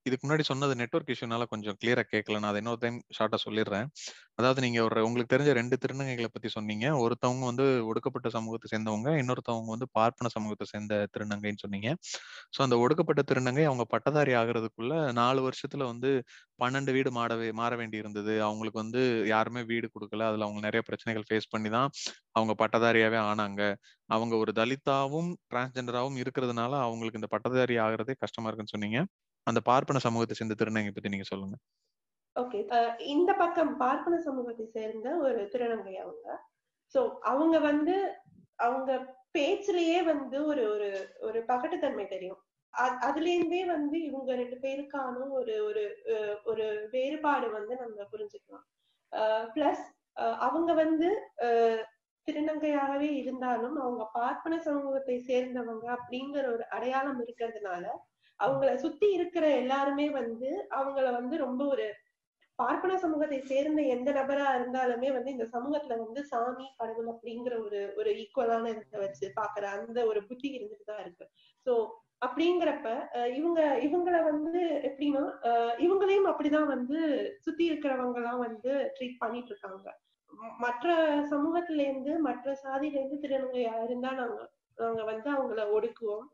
இதுக்கு முன்னாடி சொன்னது நெட்ஒர்க் இஷ்யூனால கொஞ்சம் கிளியரா கேட்கல நான் அதை இன்னொரு டைம் ஷார்ட்டா சொல்லிடுறேன். அதாவது நீங்க ஒரு உங்களுக்கு தெரிஞ்ச ரெண்டு திருநங்கைகளை பத்தி சொன்னீங்க. ஒருத்தவங்க வந்து ஒடுக்கப்பட்ட சமூகத்தை சேர்ந்தவங்க இன்னொருத்தவங்க வந்து பார்ப்பன சமூகத்தை சேர்ந்த திருநங்கைன்னு சொன்னீங்க. ஸோ அந்த ஒடுக்கப்பட்ட திருநங்கை அவங்க பட்டதாரி ஆகிறதுக்குள்ள நாலு வருஷத்துல வந்து பன்னெண்டு வீடு மாறவே மாற வேண்டி இருந்தது அவங்களுக்கு வந்து யாருமே வீடு கொடுக்கல. அதுல அவங்க நிறைய பிரச்சனைகள் ஃபேஸ் பண்ணி தான் அவங்க பட்டதாரியாவே ஆனாங்க. அவங்க ஒரு தலித்தாவும் டிரான்ஸ்ஜெண்டராகவும் இருக்கிறதுனால அவங்களுக்கு இந்த பட்டதாரி ஆகிறதே கஷ்டமா இருக்குன்னு சொன்னீங்க. அந்த பார்ப்பன சமூகத்தை சேர்ந்த திருநங்கை பத்தி நீங்க சொல்லுங்க. ஓகே. இந்த பக்கம் பார்ப்பன சமூகத்தை சேர்ந்த ஒரு திருநங்கை அவங்க. சோ அவங்க வந்து அவங்க பேச்சுலயே வந்து ஒரு ஒரு ஒரு பகட்டுத்தன்மை தெரியும். அதுல இருந்தே வந்து இவங்க ரெண்டு பேருக்கான ஒரு ஒரு ஒரு வேறுபாடு வந்து நம்ம புரிஞ்சுக்கலாம். பிளஸ் அவங்க வந்து திருநங்கையாகவே இருந்தாலும் அவங்க பார்ப்பன சமூகத்தை சேர்ந்தவங்க அப்படிங்கிற ஒரு அடையாளம் இருக்கிறதுனால அவங்கள சுத்தி இருக்கிற எல்லாருமே வந்து அவங்கள வந்து ரொம்ப ஒரு பார்ப்பன சமூகத்தை சேர்ந்த எந்த நபரா இருந்தாலுமே வந்து இந்த சமூகத்துல வந்து சாமி கடவுள் அப்படிங்கிற ஒரு ஒரு ஈக்குவலான இதை வச்சு பாக்குற அந்த ஒரு புத்தி இருந்துட்டு தான் இருக்கு. சோ அப்படிங்கிறப்ப இவங்க இவங்கள வந்து எப்படின்னா இவங்களையும் அப்படிதான் வந்து சுத்தி இருக்கிறவங்க எல்லாம் வந்து ட்ரீட் பண்ணிட்டு இருக்காங்க. மற்ற சமூகத்துல இருந்து மற்ற சாதியில இருந்து திருநங்கையா இருந்தா நாங்க நாங்க வந்து அவங்கள ஒடுக்குவோம்.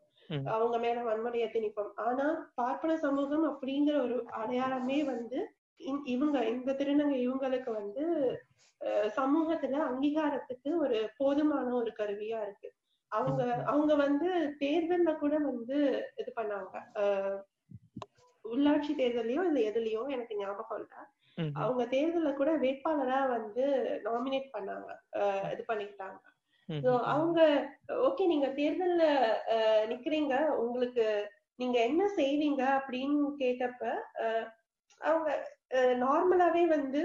அவங்க மேல வன்முறையை திணிப்போம். ஆனா பார்ப்பன சமூகம் அப்படிங்கிற ஒரு அடையாளமே வந்து இவங்க இந்த திருநங்கை இவங்களுக்கு வந்து சமூகத்துல அங்கீகாரத்துக்கு ஒரு போதுமான ஒரு கருவியா இருக்கு. அவங்க அவங்க வந்து தேர்தல்ல கூட வந்து இது பண்ணாங்க. உள்ளாட்சி தேர்தலையோ இல்ல எதுலயோ எனக்கு ஞாபகம் இல்ல. அவங்க தேர்தல்ல கூட வேட்பாளரா வந்து நாமினேட் பண்ணாங்க. இது பண்ணிக்கிட்டாங்க. அவங்க ஓகே நீங்க தேர்தல்ல நிக்கிறீங்க. உங்களுக்கு நீங்க என்ன செய்வீங்க அப்படின்னு கேட்டப்ப அவங்க நார்மலாவே வந்து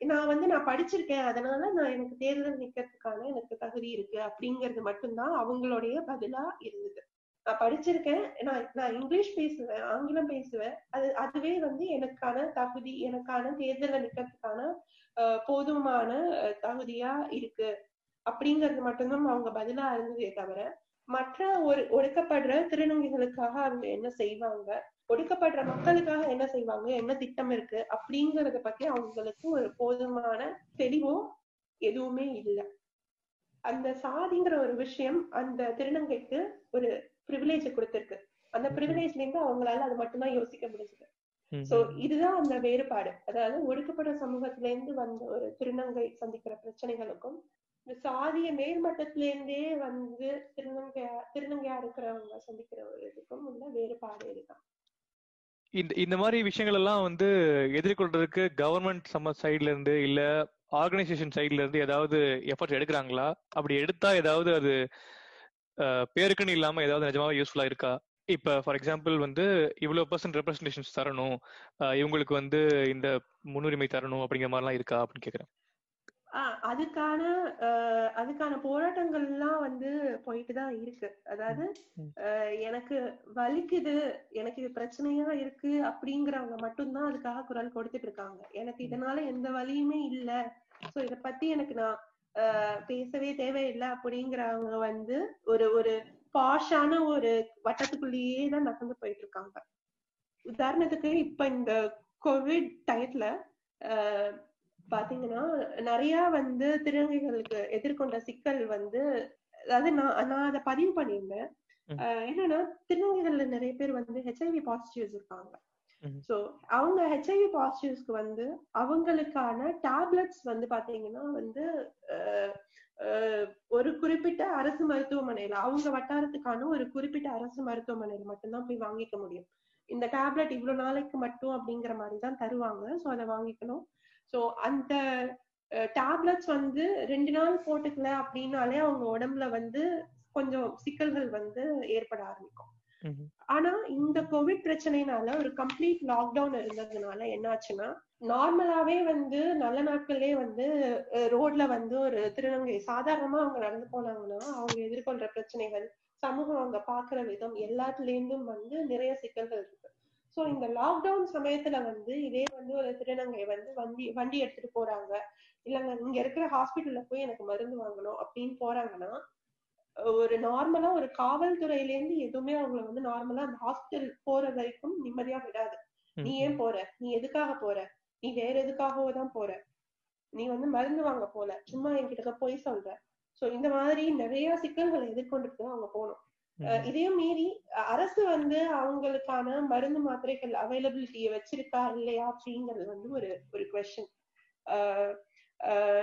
நான் வந்து நான் படிச்சிருக்கேன். அதனால நான் எனக்கு தேர்தல் நிக்கிறதுக்கான எனக்கு தகுதி இருக்கு அப்படிங்கிறது மட்டும்தான் அவங்களுடைய பதிலா இருந்தது. நான் படிச்சிருக்கேன். நான் நான் இங்கிலீஷ் பேசுவேன் ஆங்கிலம் பேசுவேன். அது அதுவே வந்து எனக்கான தகுதி எனக்கான தேர்தல்ல நிக்கிறதுக்கான போதுமான தகுதியா இருக்கு. அப்படிங்கிறது மட்டும்தான் அவங்க பதிலா இருந்ததே தவிர மற்ற ஒரு ஒடுக்கப்படுற திருநங்கைகளுக்காக அவங்க என்ன செய்வாங்க? ஒடுக்கப்படுற மக்களுக்காக என்ன செய்வாங்க? என்ன திட்டம் இருக்கு? அப்படிங்கறத பத்தி அவங்களுக்கு ஒரு போதுமான தெளிவோ எதுவுமே இல்லை. அந்த சாதிங்கிற ஒரு விஷயம் அந்த திருநங்கைக்கு ஒரு ப்ரிவிலேஜ் கொடுத்திருக்கு. அந்த ப்ரிவிலேஜ்ல இருந்து அவங்களால அது மட்டும்தான் யோசிக்க முடிஞ்சது. சோ. இதுதான் அந்த வேறுபாடு. அதாவது ஒடுக்கப்பட்ட சமூகத்தில இருந்து வந்த ஒரு திருநங்கை சந்திக்கிற பிரச்சனைகளுக்கும் சாதிய மேல்மட்டத்திலேருந்தே வந்து திருநங்கையா திருநங்கையா இருக்கிறவங்க சந்திக்கிற ஒரு இதுக்கும் உள்ள வேறுபாடு இதுதான். இந்த இந்த மாதிரி விஷயங்கள் எல்லாம் வந்து எதிர்கொள்றதுக்கு கவர்மெண்ட் சம்ம சைடுல இருந்து இல்ல ஆர்கனைசேஷன் சைடுல இருந்து ஏதாவது எஃபர்ட் எடுக்கிறாங்களா? அப்படி எடுத்தா ஏதாவது அது பேருக்குன்னு இல்லாம ஏதாவது நிஜமாவே யூஸ்ஃபுல்லா இருக்கா? இப்ப ஃபார் எக்ஸாம்பிள் வந்து இவ்வளவு பர்சன்ட் ரெப்ரஸன்டேஷன்ஸ் தரணும் இவங்களுக்கு வந்து இந்த முன்னுரிமை தரணும் அப்படிங்கிற மாதிரிலாம் இருக்கா அப்படின்னு கேக்குறேன். ஆஹ் அதுக்கான ஆஹ் அதுக்கான போராட்டங்கள் எல்லாம் வந்து போயிட்டு தான் இருக்கு. அதாவது எனக்கு வலிக்குது எனக்கு இது பிரச்சனையா இருக்கு அப்படிங்கிறவங்க மட்டும்தான் அதுக்காக குரல் கொடுத்துட்டு இருக்காங்க. எனக்கு இதனால எந்த வலியுமே இல்ல. சோ இத பத்தி எனக்கு நான் ஆஹ் பேசவே தேவையில்லை அப்படிங்கிறவங்க வந்து ஒரு ஒரு பாஷான ஒரு வட்டத்துக்குள்ளேயே தான் நகர்ந்து போயிட்டு இருக்காங்க. உதாரணத்துக்கு இப்ப இந்த கோவிட் டயத்துல ஆஹ் பாத்தீங்கன்னா நிறைய வந்து திருநங்கைகளுக்கு எதிர்கொண்ட சிக்கல் வந்து அதாவது நான் நான் அதை பதிவு பண்ணியிருந்தேன். என்னன்னா திருநங்கைகள்ல நிறைய பேர் வந்து ஹெச்ஐவி பாசிட்டிவ்ஸ் இருக்காங்க. சோ அவங்க ஹெச்ஐவி பாசிட்டிவ்ஸ்க்கு வந்து அவங்களுக்கான டேப்லெட்ஸ் வந்து பாத்தீங்கன்னா வந்து ஒரு குறிப்பிட்ட அரசு மருத்துவமனையில அவங்க வட்டாரத்துக்கான ஒரு குறிப்பிட்ட அரசு மருத்துவமனையில மட்டும்தான் போய் வாங்கிக்க முடியும். இந்த டேப்லெட் இவ்வளவு நாளைக்கு மட்டும் அப்படிங்கிற மாதிரி தான் தருவாங்க. சோ அதை வாங்கிக்கணும். சோ அந்த டேப்லெட்ஸ் வந்து ரெண்டு நாள் போட்டுக்கல அப்படின்னாலே அவங்க உடம்புல வந்து கொஞ்சம் சிக்கல்கள் வந்து ஏற்பட ஆரம்பிக்கும். ஆனா இந்த கோவிட் பிரச்சனைனால ஒரு கம்ப்ளீட் லாக்டவுன் இருந்ததுனால என்னாச்சுன்னா நார்மலாவே வந்து நல்ல நாட்கள்லயே வந்து ரோட்ல வந்து ஒரு திருநங்கை சாதாரணமா அவங்க நடந்து போனாங்கன்னா அவங்க எதிர்கொள்ற பிரச்சனைகள் சமூகம் அவங்க பாக்குற விதம் எல்லாத்துல இருந்தும் வந்து நிறைய சிக்கல்கள் இருக்கு சோ இந்த லாக்டவுன் சமயத்துல வந்து இதே வந்து ஒரு திருநங்கை வந்து வண்டி வண்டி எடுத்துட்டு போறாங்க. இல்லங்க இங்க இருக்கிற ஹாஸ்பிட்டல்ல போய் எனக்கு மருந்து வாங்கணும் அப்படின்னு போறாங்கன்னா ஒரு நார்மலா ஒரு காவல்துறையில இருந்து எதுவுமே அவங்கள வந்து நார்மலா அந்த ஹாஸ்பிட்டல் போற வரைக்கும் நிம்மதியா விடாது. நீ ஏன் போற? நீ எதுக்காக போற? நீ வேற எதுக்காகவோ தான் போற. நீ வந்து மருந்து வாங்க போல. சும்மா என்கிட்ட போய் சொல்ற. சோ இந்த மாதிரி நிறைய சிக்கல்களை எதிர்கொண்டுட்டு அவங்க போகணும். அஹ் இதையும் மீறி அரசு வந்து அவங்களுக்கான மருந்து மாத்திரைகள் அவைலபிலிட்டியை வச்சிருக்கா இல்லையா அப்படிங்கிறது வந்து ஒரு ஒரு கொஸ்டின்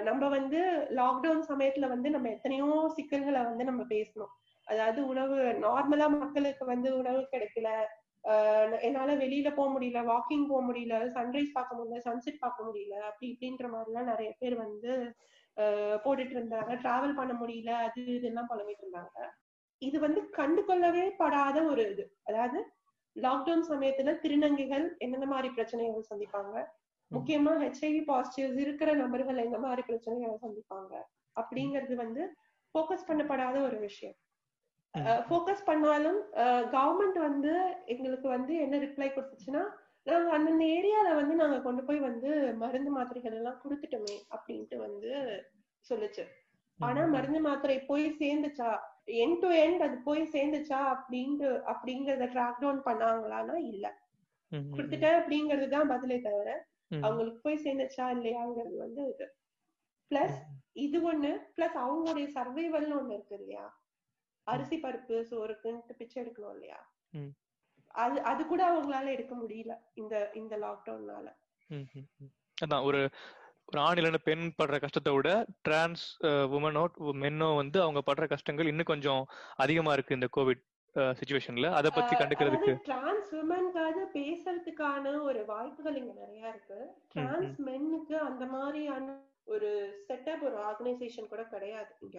நம்ம வந்து லாக்டவுன் சமயத்துல வந்து நம்ம எத்தனையோ சிக்கல்களை வந்து நம்ம பேசணும். அதாவது உணவு நார்மலா மக்களுக்கு வந்து உணவு கிடைக்கல. ஆஹ் என்னால வெளியில போக முடியல வாக்கிங் போக முடியல சன்ரைஸ் பார்க்க முடியல சன்செட் பார்க்க முடியல அப்படி இப்படின்ற மாதிரி எல்லாம் நிறைய பேர் வந்து போட்டுட்டு இருந்தாங்க. டிராவல் பண்ண முடியல அது இதெல்லாம் புலம்பிட்டு இருந்தாங்க. இது வந்து கண்டு கொள்ளவே படாத ஒரு இது. அதாவது லாக்டவுன் சமயத்துல திருநங்கைகள் என்னென்ன மாதிரி பிரச்சனைகள் சந்திப்பாங்க? முக்கியமா ஹெச்ஐவி பாசிட்டிவ்ஸ் இருக்கிற நபர்கள் எந்த மாதிரி பிரச்சனைகளை சந்திப்பாங்க? அப்படிங்கிறது வந்து ஃபோக்கஸ் பண்ணப்படாத ஒரு விஷயம். ஃபோக்கஸ் பண்ணாலும் கவர்மெண்ட் வந்து எங்களுக்கு வந்து என்ன ரிப்ளை கொடுத்துச்சுன்னா நாங்க அந்தந்த ஏரியால வந்து நாங்க கொண்டு போய் வந்து மருந்து மாத்திரைகள் எல்லாம் கொடுத்துட்டோமே அப்படின்ட்டு வந்து சொல்லுச்சு. ஆனா மருந்து மாத்திரை போய் சேர்ந்துச்சா? எண்ட் டு எண்ட் அது போய் சேர்ந்துச்சா அப்படின்ட்டு அப்படிங்கறத ட்ராக் டவுன் பண்ணாங்களான்னா இல்ல. கொடுத்துட்டேன் அப்படிங்கிறது தான் பதிலே தவிர அவங்களுக்கு போய் சேர்ந்துச்சா இல்லையாங்கிறது வந்து இது பிளஸ் இது ஒண்ணு பிளஸ் அவங்களுடைய சர்வைவல்னு ஒண்ணு இருக்கு இல்லையா? அரிசி பருப்பு சோறுக்குன்ட்டு பிச்சை எடுக்கணும் இல்லையா? அது அது கூட அவங்களால எடுக்க முடியல இந்த இந்த லாக்டவுன்னால அதான் ஒரு ஒரு ஆண் இல்லைன்னு பெண் படுற கஷ்டத்தை விட டிரான்ஸ் உமனோ மென்னோ வந்து அவங்க படுற கஷ்டங்கள் இன்னும் கொஞ்சம் அதிகமா இருக்கு இந்த கோவிட் சுச்சுவேஷன்ல அத பத்தி கண்டுக்கிறதுக்கு. டிரான்ஸ் விமன்காக பேசுறதுக்கான ஒரு வாய்ப்புகள் இங்க நிறைய இருக்கு. டிரான்ஸ் மென்னுக்கு அந்த மாதிரியான ஒரு செட்டப் ஒரு ஆர்கனைசேஷன் கூட கிடையாது இங்க.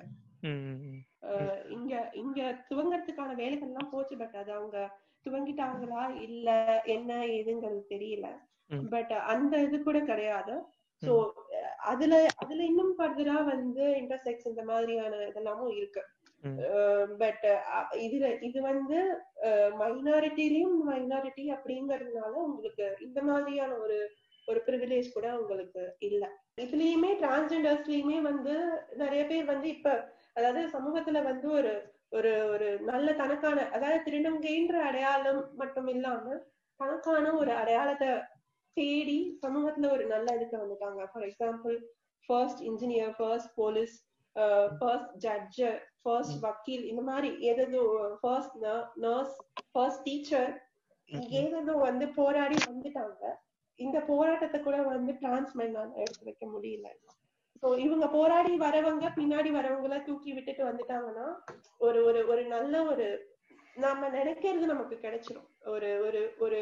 இங்க இங்க துவங்கறதுக்கான வேலைகள் எல்லாம் போச்சு பட் அது அவங்க துவங்கிட்டாங்களா இல்ல என்ன ஏதுங்கிறது தெரியல. பட் அந்த இது கூட கிடையாது. சோ அதுல அதுல இன்னும் ஃபர்தரா வந்து இன்டர்செக்ஸ் இந்த மாதிரியான இதெல்லாமும் இருக்கு. பட் இதுல இது வந்து மைனாரிட்டிலயும் மைனாரிட்டி அப்படிங்கறதுனால உங்களுக்கு இந்த மாதிரியான ஒரு ஒரு ப்ரிவிலேஜ் கூட உங்களுக்கு இல்ல. இதுலயுமே டிரான்ஸ்ஜெண்டர்ஸ்லயுமே வந்து நிறைய பேர் வந்து இப்ப அதாவது சமூகத்துல வந்து ஒரு ஒரு ஒரு நல்ல தனக்கான அதாவது திருநங்கைன்ற அடையாளம் மட்டும் இல்லாம தனக்கான ஒரு அடையாளத்தை தேடி சமூகத்துல ஒரு நல்ல இதுக்கு வந்துட்டாங்க. For example first engineer first police first judge first வக்கீல் இந்த மாதிரி ஏதோ ஃபர்ஸ்ட் நர்ஸ் ஃபர்ஸ்ட் டீச்சர் ஏதோ வந்து போராடி வந்துட்டாங்க. இந்த போராட்டத்தை கூட வந்து டிரான்ஸ்மென்னால எடுத்து வைக்க முடியல. சோ இவங்க போராடி வரவங்க பின்னாடி வரவங்கள தூக்கி விட்டுட்டு வந்துட்டாங்கன்னா ஒரு ஒரு ஒரு நல்ல ஒரு நம்ம நினைக்கிறது நமக்கு கிடைச்சிரும். ஒரு ஒரு ஒரு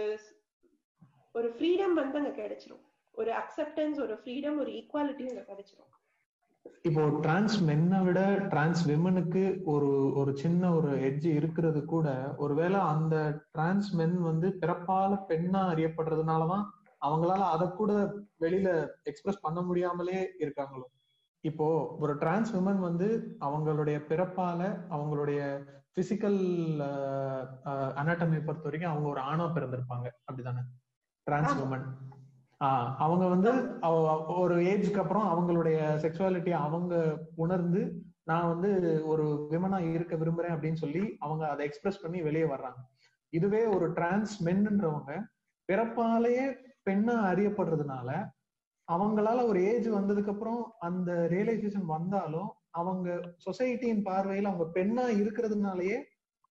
ஒரு ஃப்ரீடம் வந்து அங்க கிடைச்சிரும். ஒரு அக்செப்டன்ஸ் ஒரு ஃப்ரீடம் ஒரு ஈக்குவாலிட்டி அங்க கிடைச்சிரும். இப்போ டிரான்ஸ் மென்னை விட டிரான்ஸ் விமனுக்கு ஒரு ஒரு சின்ன ஒரு எட்ஜ் இருக்கிறது கூட ஒருவேளை அந்த டிரான்ஸ் மென் வந்து பிறப்பால பெண்ணா அறியப்படுறதுனாலதான் அவங்களால அதை கூட வெளியில எக்ஸ்பிரஸ் பண்ண முடியாமலே இருக்காங்களோ? இப்போ ஒரு டிரான்ஸ் விமன் வந்து அவங்களுடைய பிறப்பால அவங்களுடைய பிசிக்கல் அனாட்டமி பொறுத்த வரைக்கும் அவங்க ஒரு ஆணா பிறந்திருப்பாங்க. அப்படிதானே? டிரான்ஸ் ஆஹ் அவங்க வந்து ஒரு ஏஜ்க்கு அப்புறம் அவங்களுடைய செக்ஷுவாலிட்டி அவங்க உணர்ந்து நான் வந்து ஒரு விமனா இருக்க விரும்புறேன் அப்படின்னு சொல்லி அவங்க அதை எக்ஸ்பிரஸ் பண்ணி வெளியே வர்றாங்க. இதுவே ஒரு டிரான்ஸ் மென்ன்றவங்க பிறப்பாலேயே பெண்ணா அறியப்படுறதுனால அவங்களால ஒரு ஏஜ் வந்ததுக்கு அப்புறம் அந்த ரியலைசேஷன் வந்தாலும் அவங்க சொசைட்டியின் பார்வையில் அவங்க பெண்ணா இருக்கிறதுனாலயே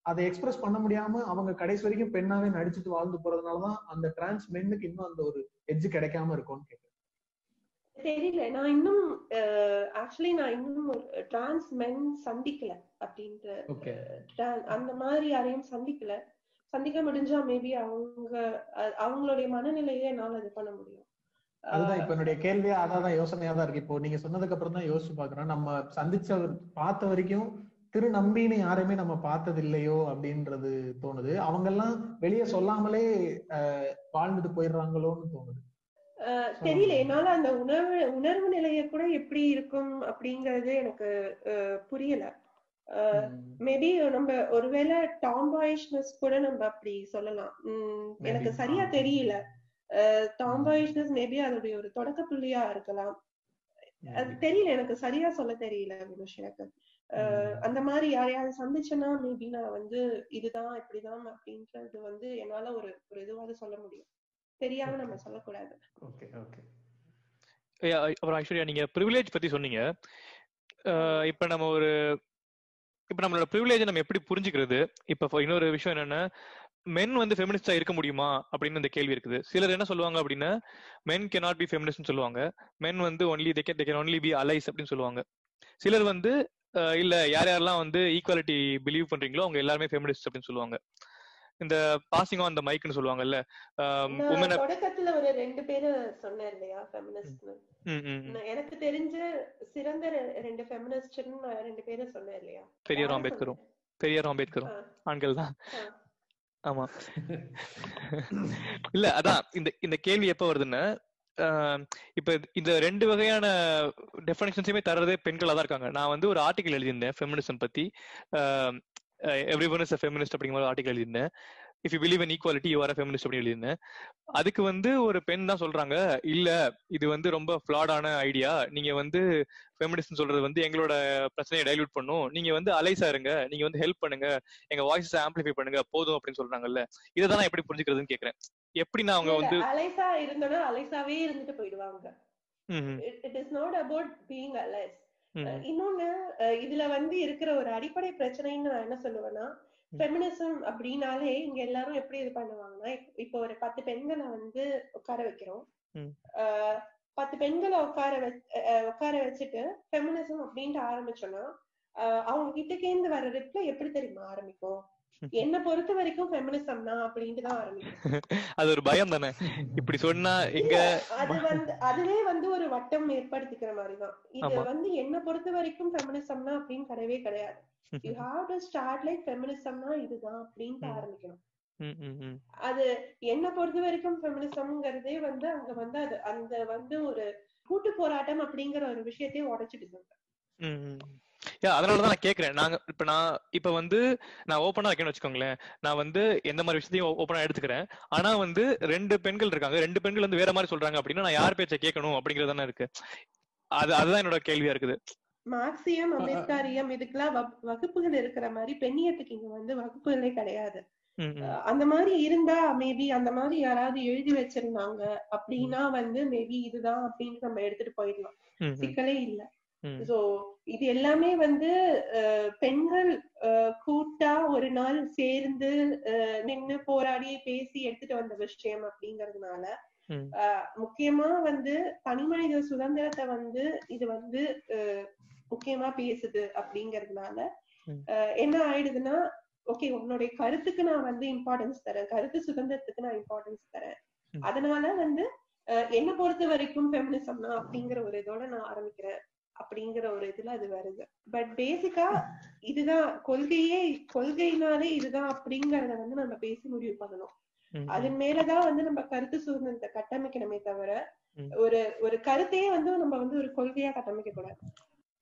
அதை எக்ஸ்பிரஸ் பண்ண முடியாம அவங்க கடைசி வரைக்கும் பெண்ணாவே நடிச்சுட்டு வாழ்ந்து போறதுனாலதான் அந்த டிரான்ஸ் மென்னுக்கு இன்னும் அந்த ஒரு எட்ஜ் கிடைக்காம இருக்கும்னு கேட்குறேன் தெரியல. நான் இன்னும் ஆக்சுவலி நான் இன்னும் டிரான்ஸ் மென் சந்திக்கல அப்படின்ட்டு அந்த மாதிரி யாரையும் சந்திக்கல. சந்திக்க முடிஞ்சா மேபி அவங்க அவங்களுடைய மனநிலையே என்னால இது பண்ண முடியும். அதுதான் இப்ப என்னுடைய கேள்வியா அதான் யோசனையா தான் இருக்கு. இப்போ நீங்க சொன்னதுக்கு அப்புறம் தான் யோசிச்சு பாக்குறோம் நம்ம சந்திச்ச பார்த்த வரைக்கும் திரு நம்பின்னு யாரையுமே நம்ம பார்த்தது இல்லையோ அப்படின்றது தோணுது. அவங்க எல்லாம் வெளியே சொல்லாமலே வாழ்ந்துட்டு போயிடுறாங்களோன்னு தோணுது. தெரியல. என்னால அந்த உணர்வு உணர்வு நிலைய கூட எப்படி இருக்கும் அப்படிங்கறது எனக்கு புரியல. மேபி நம்ம ஒருவேளை டாம்பாயிஷ்னஸ் கூட நம்ம அப்படி சொல்லலாம். எனக்கு சரியா தெரியல. டாம்பாயிஷ்னஸ் மேபி அதோடைய ஒரு தொடக்க புள்ளியா இருக்கலாம். அது தெரியல. எனக்கு சரியா சொல்ல தெரியல வினுஷனுக்கு அந்த மாதிரி யாரையாவது சந்திச்சேன்னா மேபி நான் வந்து இதுதான் இப்படிதான் அப்படின்றது வந்து என்னால ஒரு ஒரு இதுவாக சொல்ல முடியும். தெரியாம நம்ம சொல்லக்கூடாது. Okay okay. அப்புறம் ஐஸ்வர்யா நீங்க ப்ரிவிலேஜ் பத்தி சொன்னீங்க. இப்ப நம்ம ஒரு இப்ப நம்மளோட ப்ரிவிலேஜ் நம்ம எப்படி புரிஞ்சுக்கிறது? இப்ப இன்னொரு விஷயம் என்னன்னா மென் வந்து ஃபெமினிஸ்டா இருக்க முடியுமா? அப்படின்னு இந்த கேள்வி இருக்குது. சிலர் என்ன சொல்லுவாங்க அப்படின்னா மென் கே நாட் பி ஃபெமினிஸ்ட்னு சொல்லுவாங்க. மென் வந்து only they can only be allies அப்படின்னு சொல்லுவாங்க. சிலர் வந்து இல்ல யார் யாரெல்லாம் வந்து ஈக்குவாலிட்டி பிலீவ் பண்றீங்களோ அவங்க எல்லாருமே ஃபெமினிஸ்ட் அப்படின்னு சொல்லுவாங்க. இந்த பாசிங் ஆன் த மைக்னு சொல்லுவாங்கல்ல தொடக்கத்துல ஒரு ரெண்டு பேரு சொன்னேன் இல்லையா ஃபெமினிஸ்ட் எனக்கு தெரிஞ்ச சிறந்த ரெண்டு ஃபெமினிஸ்ட் ரெண்டு பேரும் சொன்னேன் இல்லையா? பெரியார் அம்பேத்கரும். பெரியார் அம்பேத்கரும். ஆண்கள் தான். ஆமா. இல்ல அதான் இந்த இந்த கேள்வி எப்ப வருதுன்னா இப்ப இந்த ரெண்டு வகையான டெஃபினேஷன்ஸுமே தர்றதே பெண்களா தான் இருக்காங்க. நான் வந்து ஒரு ஆர்டிகல் எழுதியிருந்தேன் ஃபெமினிசம் பத்தி. Every one is a feminist அப்படிங்கிற ஒரு ஆர்டிகல் எழுதியிருந்தேன். If you believe in equality you are feminist அப்படின்னு எழுதியிருந்தேன். அதுக்கு வந்து ஒரு பெண் தான் சொல்றாங்க இல்ல இது வந்து ரொம்ப ஃபிளாடான ஐடியா நீங்க வந்து ஃபெமினிஸ்ட் சொல்றது வந்து எங்களோட பிரச்சனையை டைல்யூட் பண்ணும். நீங்க வந்து அலைஸா இருங்க. நீங்க வந்து ஹெல்ப் பண்ணுங்க. எங்க வாய்ஸஸ் ஆம்பிளிஃபை பண்ணுங்க. போதும் அப்படின்னு சொல்றாங்கல்ல. இதை தான் நான் எப்படி புரிஞ்சுக்கிறதுன்னு கேக்குறேன். எப்படி நான் அவங்க வந்து அலைஸா இருந்தோம்னா அலைஸாவே இருந்துட்டு போயிடுவாங்க. It is not about being allies இன்னொன்னு இதுல வந்து இருக்கிற ஒரு அடிப்படை பிரச்சனைன்னு நான் என்ன சொல்லுவேன்னா ஃபெமினிசம் அப்படின்னாலே இங்க எல்லாரும் எப்படி இது பண்ணுவாங்கன்னா இப்போ ஒரு பத்து பெண்களை வந்து உட்கார வைக்கிறோம். பத்து பெண்களை உட்கார உட்கார வச்சுட்டு ஃபெமினிசம் அப்படின்ட்டு ஆரம்பிச்சோம்னா அவங்க கிட்டக்கேந்து வர ரிப்ளை எப்படி தெரியுமா ஆரம்பிக்கும்? என்ன பொறுத்த வரைக்கும் ஃபெமினிசம்னா அப்படின்ட்டு தான் ஆரம்பிக்கும் அது ஒரு பயம் தானே? இப்படி சொன்னா எங்க அது வந்து அதுவே வந்து ஒரு வட்டம் ஏற்படுத்திக்கிற மாதிரிதான் இது ஆமா. வந்து என்ன பொறுத்த வரைக்கும் ஃபெமினிசம்னா அப்படின்னு கிடையவே கிடையாது. You have to start like ஃபெமினிசம்னா இதுதான் அப்படின்ட்டு. ஆரம்பிக்கணும். அது என்ன பொறுத்த வரைக்கும் ஃபெமினிசம்ங்கிறதே வந்து அங்க வந்து அது அந்த வந்து ஒரு கூட்டு போராட்டம் அப்படிங்கிற ஒரு விஷயத்தையே உடைச்சிடுது ம். Yeah, அதனாலதான் நான் கேக்குறேன். நாங்க இப்ப நான் இப்ப வந்து நான் ஓப்பனா வைக்கணும்னு வச்சுக்கோங்களேன். நான் வந்து எந்த மாதிரி விஷயத்தையும் ஓப்பனா எடுத்துக்கிறேன். ஆனா வந்து ரெண்டு பெண்கள் இருக்காங்க. ரெண்டு பெண்கள் வந்து வேற மாதிரி சொல்றாங்க அப்படின்னா நான் யார் பேச்சை கேட்கணும் அப்படிங்கறது தானே இருக்கு. அது அதுதான் என்னோட கேள்வியா இருக்குது. மார்க்சியம் அம்பேத்கரியம் இதுக்கெல்லாம் வகு- வகுப்புகள் இருக்கிற மாதிரி பெண்ணியத்துக்கு இங்க வந்து வகுப்புகளே கிடையாது. அந்த மாதிரி இருந்தா மேபி அந்த மாதிரி யாராவது எழுதி வச்சிருந்தாங்க அப்படின்னா வந்து மேபி இதுதான் அப்படின்னு நம்ம எடுத்துட்டு போயிடலாம். சிக்கலே இல்ல. சோ இது எல்லாமே வந்து பெண்கள் கூட்டா ஒரு நாள் சேர்ந்து அஹ், நின்னு போராடி பேசி எடுத்துட்டு வந்த விஷயம் அப்படிங்கறதுனால முக்கியமா வந்து தனிமனித சுதந்திரத்தை வந்து இது வந்து முக்கியமா பேசுது அப்படிங்கறதுனால என்ன ஆயிடுதுன்னா ஓகே உன்னுடைய கருத்துக்கு நான் வந்து இம்பார்ட்டன்ஸ் தரேன். கருத்து சுதந்திரத்துக்கு நான் இம்பார்ட்டன்ஸ் தரேன். அதனால வந்து என்ன பொறுத்த வரைக்கும் ஃபெமினிசம்னா அப்படிங்கிற ஒரு இதோட நான் ஆரம்பிக்கிறேன். அப்படிங்கிற ஒரு இதுல அது வருது. பட் பேசிக்கா இதுதான் கொள்கையே கொள்கையினாலே இதுதான் அப்படிங்கறத வந்து நம்ம பேசி முடிவு பண்ணணும். அதன் மேலதான் வந்து நம்ம கருத்து சுதந்திரத்தை கட்டமைக்கணுமே தவிர. ஒரு ஒரு கருத்தையே வந்து நம்ம வந்து ஒரு கொள்கையா கட்டமைக்க கூடாது.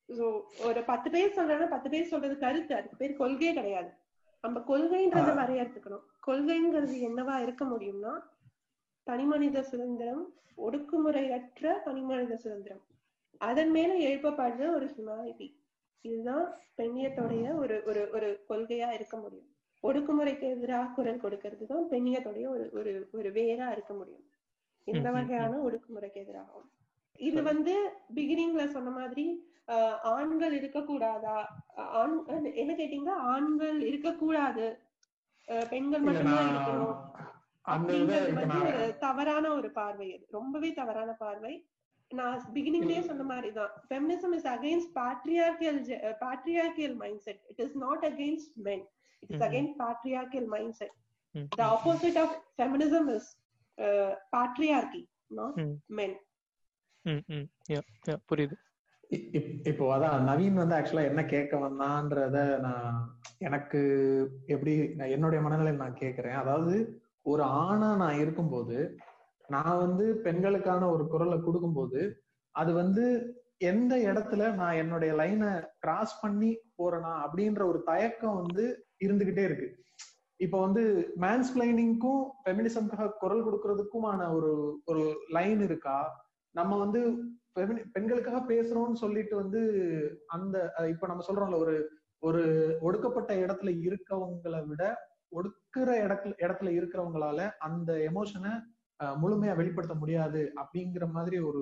சோ ஒரு பத்து பேர் சொல்றாங்கன்னா பத்து பேர் சொல்றது கருத்து அதுக்கு பேர் கொள்கையே கிடையாது. நம்ம கொள்கைன்றத. வரையறுத்துக்கணும் கொள்கைங்கிறது என்னவா இருக்க முடியும்னா தனிமனித சுதந்திரம் ஒடுக்குமுறையற்ற தனிமனித சுதந்திரம். அதன் மேல எழுப்பப்படுற ஒரு ஹியூமானிட்டி இதுதான் பெண்ணியத்துடைய ஒரு ஒரு ஒரு கொள்கையா இருக்க முடியும். ஒடுக்குமுறைக்கு எதிராக குரல் கொடுக்கிறது தான் பெண்ணியத்துடைய ஒரு ஒரு ஒரு வேரா இருக்க முடியும். இந்த வகையான ஒடுக்குமுறைக்கு எதிராகும் இது வந்து பிகினிங்ல சொன்ன மாதிரி ஆண்கள் இருக்கக்கூடாதா? ஆண் என்ன கேட்டீங்கன்னா ஆண்கள் இருக்கக்கூடாது. பெண்கள் மட்டும்தான் இருக்கணும். தவறான ஒரு பார்வை அது. ரொம்பவே தவறான பார்வை. நான் பிகினிங்லயே சொன்ன மாதிரிதான் feminism is against patriarchal patriarchal mindset it is not against men it is Mhm. against patriarchal mindset ம், the opposite of feminism is uh, patriarchy not ம். men ம், ம். Yeah, yeah, புரியுது இப்போ அதான் நவீன் வந்து ஆக்சுவலா என்ன கேட்க வந்தான்றத நான் எனக்கு எப்படி நான் என்னுடைய மனநிலையில் நான் கேட்கிறேன் அதாவது ஒரு ஆணா நான் இருக்கும்போது நான் வந்து பெண்களுக்கான ஒரு குரலை கொடுக்கும்போது அது வந்து எந்த இடத்துல நான் என்னுடைய லைனை கிராஸ் பண்ணி போறேனா அப்படின்ற ஒரு தயக்கம் வந்து இருந்துகிட்டே இருக்கு. இப்போ வந்து மேன்ஸ்பிளைனிங்க்கும் பெமினிசம்காக குரல் கொடுக்கறதுக்குமான ஒரு ஒரு லைன் இருக்கா? நம்ம வந்து பெண்களுக்காக பேசுறோம்னு சொல்லிட்டு வந்து அந்த இப்ப நம்ம சொல்றோம்ல ஒரு ஒரு ஒடுக்கப்பட்ட இடத்துல இருக்கவங்களை விட ஒடுக்குற இடத்துல இடத்துல இருக்கிறவங்களால அந்த எமோஷனை முழுமையா வெளிப்படுத்த முடியாது அப்படிங்கிற மாதிரி ஒரு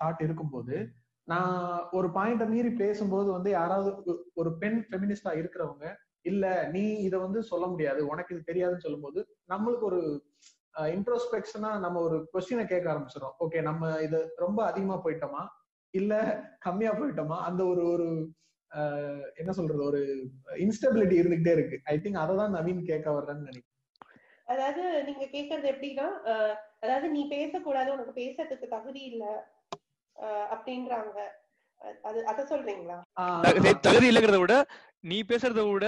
தாட் இருக்கும்போது நான் ஒரு பாயிண்ட மீறி பேசும்போது வந்து யாராவது ஒரு பெண் ஃபெமினிஸ்டா இருக்கிறவங்க இல்ல நீ இத வந்து சொல்ல முடியாது உனக்கு இது தெரியாதுன்னு சொல்லும்போது நம்மளுக்கு ஒரு இன்ட்ரோஸ்பெக்ஷனா நம்ம ஒரு கொஸ்டினை கேட்க ஆரம்பிச்சிடும் ஓகே நம்ம இது ரொம்ப அதிகமா போயிட்டோமா? இல்ல கம்மியா போயிட்டோமா? அந்த ஒரு ஒரு என்ன சொல்றது? ஒரு இன்ஸ்டபிலிட்டி இருந்துகிட்டே இருக்கு. ஐ திங்க் அதை தான் நவீன் கேட்க வர்றேன்னு நினைக்கிறேன். அதாவது நீங்க கேக்குறது எப்படின்னா அதாவது நீ பேசக்கூடாது உனக்கு பேசுறதுக்கு தகுதி இல்ல அப்படின்றாங்க. அது அத சொல்றீங்களா? தகுதி இல்லைங்கிறத விட நீ பேசுறத விட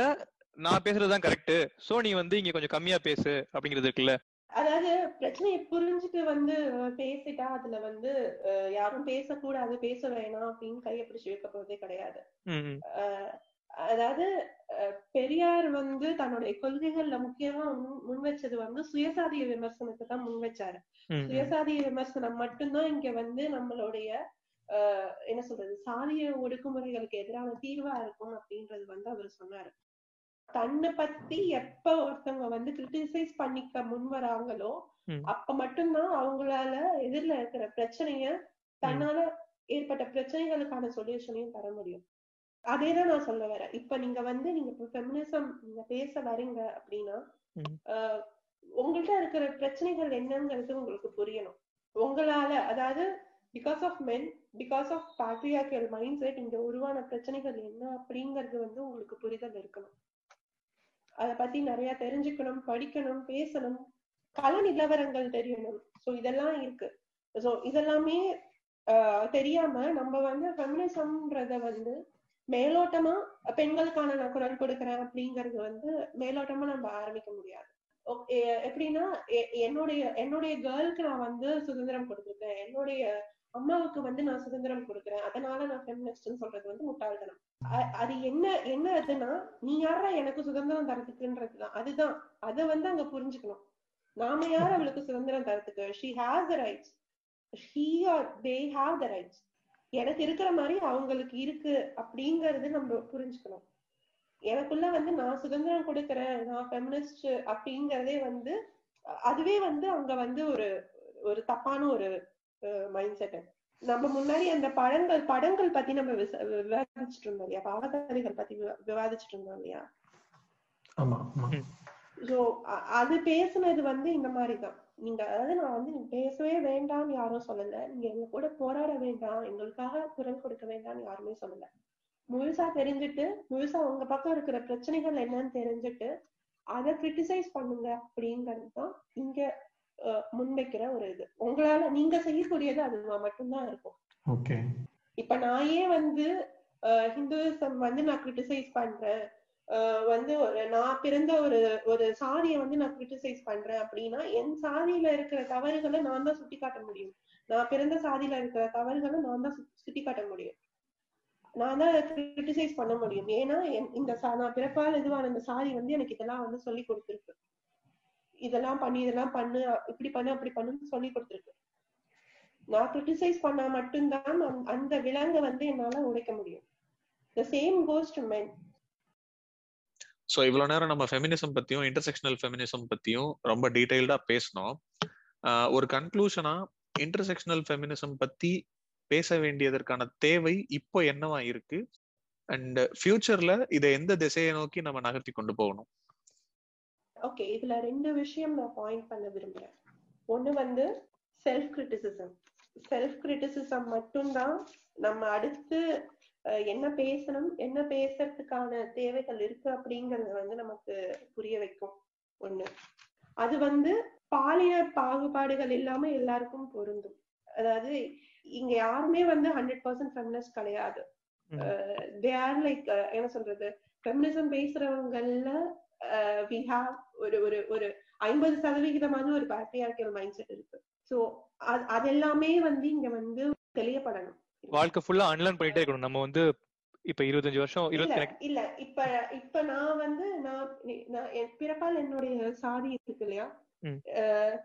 நான் பேசுறதுதான் கரெக்ட் சோ நீ வந்து இங்க கொஞ்சம் கம்மியா பேசு அப்படிங்கிறது இருக்குல்ல? அதாவது பிரச்சனையை புரிஞ்சுட்டு வந்து பேசிட்டா அதுல வந்து யாரும் பேசக்கூடாது பேச வேணாம் அப்படின்னு கையை பிடிச்சு வைக்க போறதே கிடையாது. அதாவது பெரியார் வந்து தன்னுடைய கொள்கைகள்ல முக்கியமா முன் வச்சது வந்து சுயசாதிய விமர்சனத்தை தான் முன் வச்சாரு. சுயசாதிய விமர்சனம் மட்டும்தான் இங்க வந்து நம்மளுடைய என்ன சொல்றது சாதிய ஒடுக்குமுறைகளுக்கு எதிரான தீர்வா இருக்கும் அப்படின்றது வந்து அவர் சொன்னாரு தன்னை பத்தி எப்ப ஒருத்தவங்க வந்து கிரிட்டிசைஸ் பண்ணிக்க முன் வராங்களோ. அப்ப மட்டும்தான் அவங்களால எதிரில இருக்கிற பிரச்சனைய தன்னால ஏற்பட்ட பிரச்சனைகளுக்கான சொல்யூஷனையும் தர முடியும் அதேதான் நான் சொல்ல வரேன். இப்ப நீங்க வந்து நீங்க இப்ப ஃபெமினிசம் நீங்க பேச வரீங்க அப்படின்னா உங்கள்ட்ட இருக்கிற பிரச்சனைகள் என்னங்கிறது உங்களுக்கு புரியணும். உங்களால அதாவது because of men because of patriarchal mindset இங்க உருவான பிரச்சனைகள் என்ன அப்படிங்கிறது வந்து உங்களுக்கு புரிதல் இருக்கணும். அத பத்தி நிறைய தெரிஞ்சுக்கணும் படிக்கணும் பேசணும். கள நிலவரங்கள் தெரியணும். சோ இதெல்லாம் இருக்கு. சோ இதெல்லாமே ஆஹ் தெரியாம நம்ம வந்து ஃபெமினிசம்ன்றத வந்து மேலோட்டமா பெண்களுக்கான நான் குரல் கொடுக்குறேன் அப்படிங்கறது வந்து மேலோட்டமா நம்ம ஆரம்பிக்க முடியாது. எப்படின்னா என்னுடைய என்னுடைய கேர்ளுக்கு நான் வந்து சுதந்திரம் கொடுத்துருக்கேன். என்னுடைய அம்மாவுக்கு வந்து நான் சுதந்திரம் கொடுக்குறேன். அதனால நான் ஃபெமினிஸ்ட்னு சொல்றது வந்து முட்டாள்தனம். அது என்ன என்ன அதுன்னா நீ யாரா எனக்கு சுதந்திரம் தரத்துக்குன்றதுதான். அதுதான். அதை வந்து அங்க புரிஞ்சுக்கணும். நாம யார் அவளுக்கு சுதந்திரம் தரத்துக்கு? She has the rights he are they have the rights எனக்கு இருக்கிற மாதிரி அவங்களுக்கு இருக்கு அப்படிங்கறது நம்ம புரிஞ்சுக்கணும். எனக்குள்ள வந்து நான் சுதந்திரம் கொடுக்கறேன் நான் ஃபெமினிஸ்ட் அப்படிங்கறதே வந்து அதுவே வந்து அங்க வந்து ஒரு ஒரு தப்பான ஒரு மைண்ட் செட் நம்ம முன்னாடி அந்த படங்கள் படங்கள் பத்தி நம்ம விச- விவாதிச்சுட்டு இருந்தோம் இல்லையா? பாவகதைகள் பத்தி விவா- விவாதிச்சுட்டு இருந்தோம் இல்லையா? சோ அது பேசுனது வந்து இந்த மாதிரிதான். நீங்க அதாவது நான் வந்து நீங்க பேசவே வேண்டாம்னு யாரும் சொல்லல. நீங்க எங்க கூட போராட வேண்டாம். எங்களுக்காக குரல் கொடுக்க வேண்டாம்னு யாருமே சொல்லல. முழுசா தெரிஞ்சுட்டு முழுசா உங்க பக்கம் இருக்கிற பிரச்சனைகள் என்னன்னு தெரிஞ்சுட்டு அதை கிரிட்டிசைஸ் பண்ணுங்க அப்படிங்கிறது தான் இங்க முன்வைக்கிற ஒரு இது. உங்களால நீங்க செய்யக்கூடியது அதுவா மட்டும்தான் இருக்கும். ஓகே இப்ப நான் ஏன் வந்து ஹிந்துவிசம் வந்து நான் கிரிட்டிசைஸ் பண்றேன்? வந்து ஒரு நான் பிறந்த ஒரு ஒரு சாதியை வந்து நான் கிரிட்டிசைஸ் பண்றேன் அப்படின்னா என் சாதியில இருக்கிற தவறுகளை நான் தான் சுட்டி காட்ட முடியும். நான் பிறந்த சாதியில இருக்கிற தவறுகளை நான் தான் சுட்டி- காட்ட முடியும். நான் தான் கிரிட்டிசைஸ் பண்ண முடியும். ஏன்னா என்- இந்த சா- நான் பிறப்பால் இதுவான இந்த சாதி வந்து எனக்கு இதெல்லாம் வந்து சொல்லி கொடுத்துருக்கு. இதெல்லாம் பண்ணி இதெல்லாம் பண்ணு இப்படி பண்ணு அப்படி பண்ணுன்னு சொல்லி கொடுத்துருக்கு. நான் கிரிட்டிசைஸ் பண்ணா மட்டும்தான் அந்த- அந்த விலங்கை வந்து என்னால உடைக்க முடியும். The same goes to men so இவ்வளோ நேரம் நம்ம ஃபெமினிசம் பத்தியும் இன்டர்செக்ஷனல் ஃபெமினிசம் பத்தியும் ரொம்ப டீடைல்டா பேசணும் ஆஹ் ஒரு கன்க்ளூஷனா இன்டர்செக்ஷனல் ஃபெமினிசம் பத்தி பேச வேண்டியதற்கான தேவை இப்போ என்னவா இருக்கு? அண்ட் ஃபியூச்சர்ல இதை எந்த திசையை நோக்கி நம்ம நகர்த்தி கொண்டு போகணும்? ஓகே இதுல ரெண்டு விஷயம் நான் பாயிண்ட் பண்ண விரும்புறேன். ஒண்ணு வந்து செல்ஃப் கிரிட்டிசிசம் செல்ஃப் கிரிட்டிசிசம் மட்டும்தான் நம்ம அடுத்து என்ன பேசணும் என்ன பேசுறதுக்கான தேவைகள் இருக்கு அப்படிங்கறது வந்து நமக்கு புரிய வைக்கும் ஒண்ணு. அது வந்து பாலின பாகுபாடுகள் இல்லாம எல்லாருக்கும் பொருந்தும். அதாவது இங்க யாருமே வந்து ஹண்ட்ரட் பர்சன்ட் ஃபெமினிஸ்ட் கிடையாது. தே ஆர் லைக் என்ன சொல்றது? ஃபெமினிசம் பேசுறவங்கல்ல வி ஹாவ் ஒரு ஒரு ஒரு ஐம்பது சதவிகிதமாவது ஒரு பேட்ரியார்கியல் மைண்ட் செட் இருக்கு. சோ அது எல்லாமே வந்து இங்க வந்து தெளியப்படணும். வாழ்க்கை ஃபுல்லா அன்லேர்ன் பண்ணிட்டே இருக்கணும். நம்ம வந்து இப்ப இருபத்தஞ்சு வருஷம் இல்ல இருபத்தி இல்ல. இப்ப இப்ப நான் வந்து நான் பிறப்பால் என்னுடைய சாதி இருக்கு இல்லையா?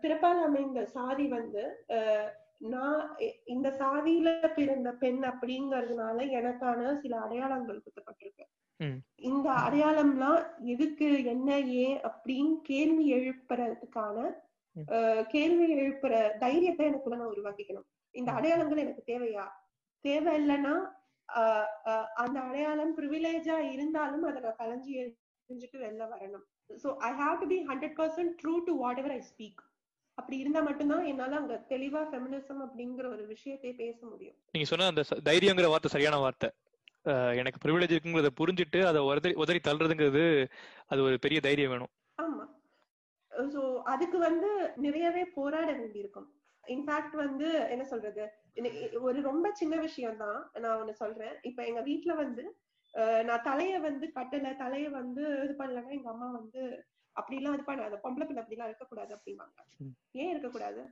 பிறப்பால் அமைந்த சாதி வந்து நான் இந்த சாதியில பிறந்த பெண் அப்படிங்கறதுனால எனக்கான சில அடையாளங்கள் குத்தப்பட்டிருக்கு. இந்த அடையாளம்லாம் எதுக்கு என்ன ஏன் அப்படின்னு கேள்வி எழுப்புறதுக்கான கேள்வி எழுப்புற தைரியத்தை எனக்குள்ள நான் உருவாக்கிக்கணும். இந்த. அடையாளங்கள் எனக்கு தேவையா? தேவை இல்லைன்னா அந்த அடையாளம் ப்ரிவிலேஜா இருந்தாலும் அதை நான் கலைஞ்சி எரிஞ்சுட்டு வெளில வரணும். So I have to be hundred percent true to whatever I speak அப்படி இருந்தா மட்டும்தான் என்னால அங்க தெளிவா ஃபெமினிசம் அப்படிங்கிற ஒரு விஷயத்தை பேச முடியும். நீங்க சொன்ன அந்த தைரியங்கிற வார்த்தை சரியான வார்த்தை. எனக்கு ப்ரிவிலேஜ் இருக்குங்கிறத புரிஞ்சுட்டு அதை உதறி உதறி தள்ளுறதுங்கிறது அது ஒரு பெரிய தைரியம் வேணும். ஆமா. சோ அதுக்கு வந்து நிறையவே போராட வேண்டியிருக்கும். இன்ஃபேக்ட் வந்து என்ன சொல்றது? ஒரு ரொம்ப சின்ன விஷயம் தான் நான் ஒண்ணு சொல்றேன். இப்ப எங்க வீட்ல வந்து நான் தலைய வந்து கட்டல. தலைய வந்து இது பண்ணலன்னா எங்க அம்மா வந்து அப்படிலாம் இது பண்ணாத. பொம்பளை பிள்ளை அப்படிலாம் இருக்கக்கூடாது அப்படிம்பாங்க. ஏன் இருக்கக்கூடாது?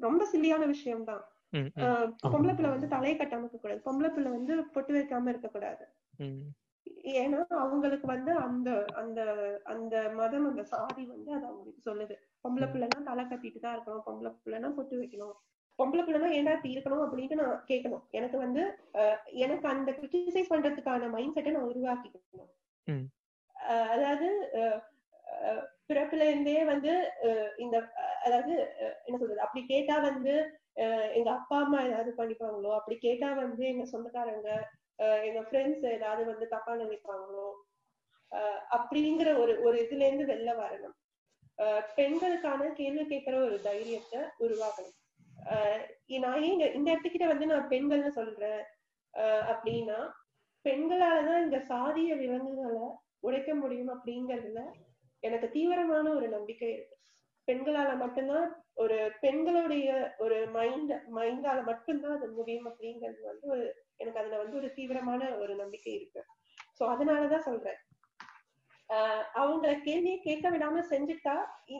ரொம்ப சில்லியான விஷயம் தான் ம், ம், அஹ், பொம்பளை பிள்ளை வந்து தலையை கட்டாம இருக்க கூடாது பொம்பளை பிள்ளை வந்து பொட்டு வைக்காம இருக்கக்கூடாது. ம். ஏன்னா அவங்களுக்கு வந்து அந்த அந்த அந்த மதம் அந்த சாதி வந்து அது அவங்களுக்கு சொல்லுது. பொம்பளை பிள்ளைனா தலை கட்டிட்டு தான் இருக்கணும். பொம்பளை பிள்ளைனா பொட்டு வைக்கணும். பொம்பளை பிள்ளைனா ஏன்டா இப்படி இருக்கணும் அப்படின்ட்டு நான் கேட்கணும். எனக்கு வந்து எனக்கு அந்த கிரிட்டிசைஸ் பண்றதுக்கான மைண்ட் செட்டை நான் உருவாக்கிக்கணும். அதாவது பிறப்புல இருந்தே வந்து இந்த அதாவது என்ன சொல்றது? அப்படி கேட்டா வந்து எங்க அப்பா அம்மா ஏதாவது பண்ணிப்பாங்களோ அப்படி கேட்டா வந்து எங்க சொந்தக்காரங்க எங்க ஃப்ரெண்ட்ஸ் ஏதாவது வந்து தப்பா நினைப்பாங்களோ அஹ் அப்படிங்கிற ஒரு ஒரு இதுல இருந்து வெளில வரணும். பெண்களுக்கான கேள்வி கேட்கிற ஒரு தைரியத்தை உருவாக்கணும். நான் ஏன் இங்க- இந்த இடத்துக்கிட்ட வந்து நான் பெண்கள்னு சொல்றேன். அப்படின்னா பெண்களாலதான் இந்த சாதிய விலங்குகளை உடைக்க முடியும் அப்படிங்கறதுல எனக்கு தீவிரமான ஒரு நம்பிக்கை இருக்கு. பெண்களால மட்டும்தான் ஒரு பெண்களுடைய ஒரு மைண்ட் மைண்டால மட்டும்தான் அது முடியும் அப்படிங்கிறது வந்து ஒரு எனக்கு அதுல வந்து ஒரு தீவிரமான ஒரு நம்பிக்கை இருக்கு. சோ அதனாலதான் சொல்றேன். அவங்கள கேள்வியே கேட்க விடாம செஞ்சுட்டா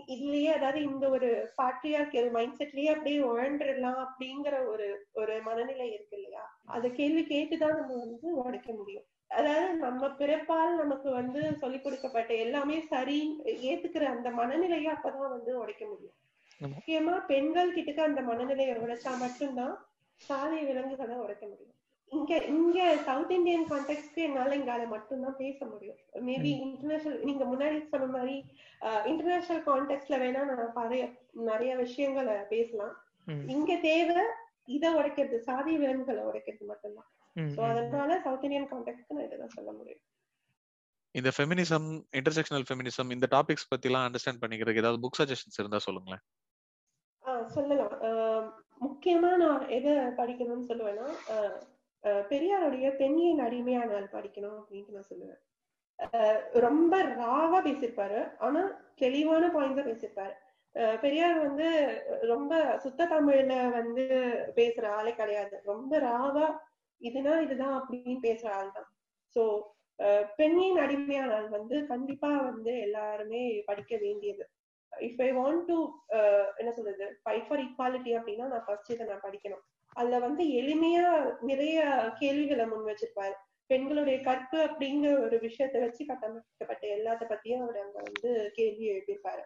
இதுலயே அதாவது இந்த ஒரு பாட்ரியார்கியல் மைண்ட் செட்லயே அப்படியே உழண்டுடலாம் அப்படிங்கிற ஒரு ஒரு மனநிலை இருக்கு இல்லையா? அத கேள்வி கேட்டுதான் நம்ம வந்து உடைக்க முடியும். அதாவது நம்ம பிறப்பால் நமக்கு வந்து சொல்லிக் கொடுக்கப்பட்ட எல்லாமே சரி ஏத்துக்கிற அந்த மனநிலையை அப்பதான் வந்து உடைக்க முடியும். முக்கியமா பெண்கள் கிட்டக்க அந்த மனநிலையை உடைச்சா மட்டும்தான் சாதிய விலங்குகளை உடைக்க முடியும். இங்க இங்க சவுத் இந்தியன் கான்டெக்ட்க்கு என்னால இங்கால மட்டும்தான் பேச முடியும். மேபி இன்டர்நேஷனல் நீங்க முன்னாடி சொன்ன மாதிரி இன்டர்நேஷனல் கான்டெக்ட்ல வேணா நான் நிறைய நிறைய விஷயங்களை பேசலாம். இங்க தேவை இதை உடைக்கிறது சாதிய விலங்குகளை உடைக்கிறது மட்டும்தான். சோ. அதனால சவுத் இந்தியன் கான்டெக்ட்க்கு நான் இதான் சொல்ல முடியும். இந்த ஃபெமினிசம் இன்டர்செக்ஷனல் ஃபெமினிசம் இந்த டாபிக்ஸ் பத்திலாம் அண்டர்ஸ்டாண்ட் பண்ணிக்கிறதுக்கு ஏதாவது புக் சஜஷன்ஸ் இருந்தா சொல்லுங்களேன். சொல்லலாம். முக்கியமா நான் எதை படிக்கணும்னு சொல்லுவேன்னா பெரியாருடைய அடிமையா அடிமையானால் படிக்கணும் அப்படின்ட்டு நான் சொல்லுவேன். ரொம்ப ராவா பேசியிருப்பாரு. ஆனா தெளிவான பாயிண்ட்ஸ் பேசியிருப்பாரு. பெரியார் வந்து ரொம்ப சுத்த தமிழ்ல வந்து பேசுற ஆளே கிடையாது. ரொம்ப ராவா இதுனா இதுதான் அப்படின்னு பேசுற ஆள் தான். சோ பெண்ணின் அடிமையானால் வந்து கண்டிப்பா வந்து எல்லாருமே படிக்க வேண்டியது. இஃப் ஐ வாண்ட் டு என்ன சொல்றது? ஃபைட் ஃபார் ஈக்வாலிட்டி அப்படின்னா நான் ஃபர்ஸ்ட் இதை நான் படிக்கணும். அதுல வந்து எளிமையா நிறைய கேள்விகளை முன் வச்சிருப்பாரு. பெண்களுடைய கற்பு அப்படிங்கிற ஒரு விஷயத்தை வச்சு கட்டமைக்கப்பட்ட எல்லாத்த பத்தியும் அவர் அங்க வந்து கேள்வி எழுப்பியிருப்பாரு.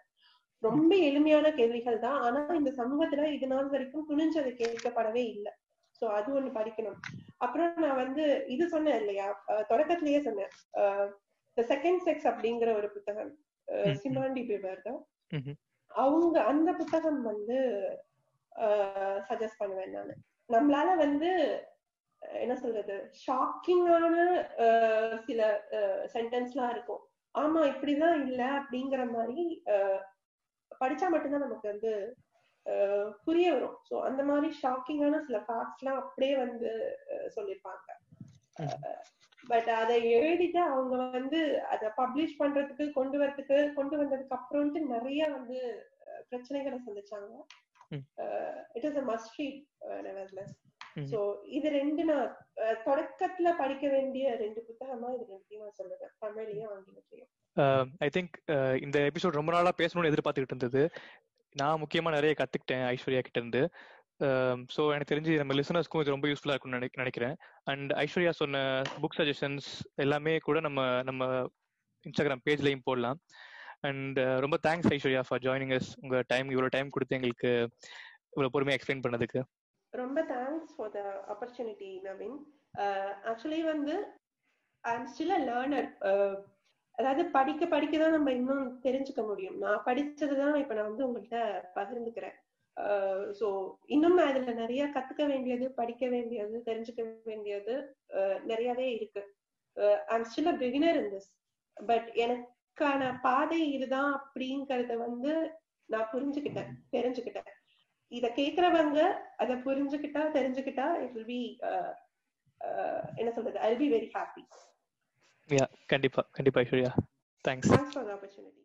ரொம்ப எளிமையான கேள்விகள் தான். ஆனா இந்த சமூகத்துல இது நாள் வரைக்கும் துணிஞ்சது கேட்கப்படவே இல்லை. சோ அது ஒண்ணு படிக்கணும். அப்புறம் நான் வந்து இது சொன்னேன் இல்லையா? தொடக்கத்திலேயே சொன்னேன். த செகண்ட் செக்ஸ் அப்படிங்கிற ஒரு புத்தகம். சிமாண்டி பேபர் தான். அவங்க அந்த புத்தகம் வந்து சஜஸ்ட் பண்ணுவேன் நான். நம்மளால வந்து என்ன சொல்றது? ஷாக்கிங்கான சில சென்டென்ஸ்லாம் இருக்கும். ஆமா இப்படிதான் இல்ல அப்படிங்கிற மாதிரி படிச்சா மட்டும்தான் நமக்கு வந்து புரிய வரும். சோ அந்த மாதிரி ஷாக்கிங்கான சில ஃபேக்ட்ஸ்லாம் அப்படியே வந்து அஹ், சொல்லியிருப்பாங்க பட் அதை எழுதிட்டு அவங்க வந்து அதை பப்ளிஷ் பண்றதுக்கு கொண்டு வரதுக்கு கொண்டு வந்ததுக்கு அப்புறம்ட்டு நிறைய வந்து பிரச்சனைகளை சந்திச்சாங்க. It is a must read nevertheless. So இது ரெண்டு நான் அஹ், தொடக்கத்துல படிக்க வேண்டிய ரெண்டு புத்தகமா இது ரெண்டையும் நான் சொல்லுவேன் தமிழ்லயும் ஆங்கிலத்திலயும். ஐ திங்க் இந்த எபிசோட் ரொம்ப நாளா பேசணும்னு எதிர்பார்த்துக்கிட்டு இருந்தது. நான் முக்கியமா நிறைய கத்துக்கிட்டேன் ஐஸ்வர்யா கிட்ட இருந்து ஸோ எனக்கு தெரிஞ்சு நம்ம லிசனர்ஸ்க்கும் இது ரொம்ப யூஸ்ஃபுல்லா இருக்கும்னு நினை- நினைக்கிறேன். அண்ட் ஐஸ்வர்யா சொன்ன புக் சஜஷன்ஸ் எல்லாமே கூட நம்ம நம்ம இன்ஸ்டாகிராம் பேஜ்லயும் போடலாம். அண்ட் uh, ரொம்ப thanks Aishwarya for joining us உங்க டைம் இவ்வளவு டைம் கொடுத்து எங்களுக்கு இவ்வளவு பொறுமையா எக்ஸ்பிளைன் பண்ணதுக்கு. ரொம்ப thanks for the opportunity Naveen actually வந்து I am still a learner அதாவது படிக்க படிக்க தான் நம்ம இன்னும் தெரிஞ்சுக்க முடியும். நான் படிச்சது தான் இப்ப நான் வந்து உங்கள்கிட்ட பகிர்ந்துக்கிறேன். Uh, ஸோ இன்னும் அதுல நிறைய கத்துக்க வேண்டியது படிக்க வேண்டியது தெரிஞ்சுக்க வேண்டியது uh, நிறையவே இருக்கு. I am still a beginner in this but எனக்கு எனக்கான பாதை இதுதான் அப்படிங்கறத வந்து நான் புரிஞ்சுக்கிட்டேன் தெரிஞ்சுக்கிட்டேன். இத கேக்குறவங்க அத புரிஞ்சுக்கிட்டா தெரிஞ்சுக்கிட்டா இட் வில் பி என்ன சொல்றது I be very happy yeah கண்டிப்பா கண்டிப்பா Aishwarya. Thanks thanks for the opportunity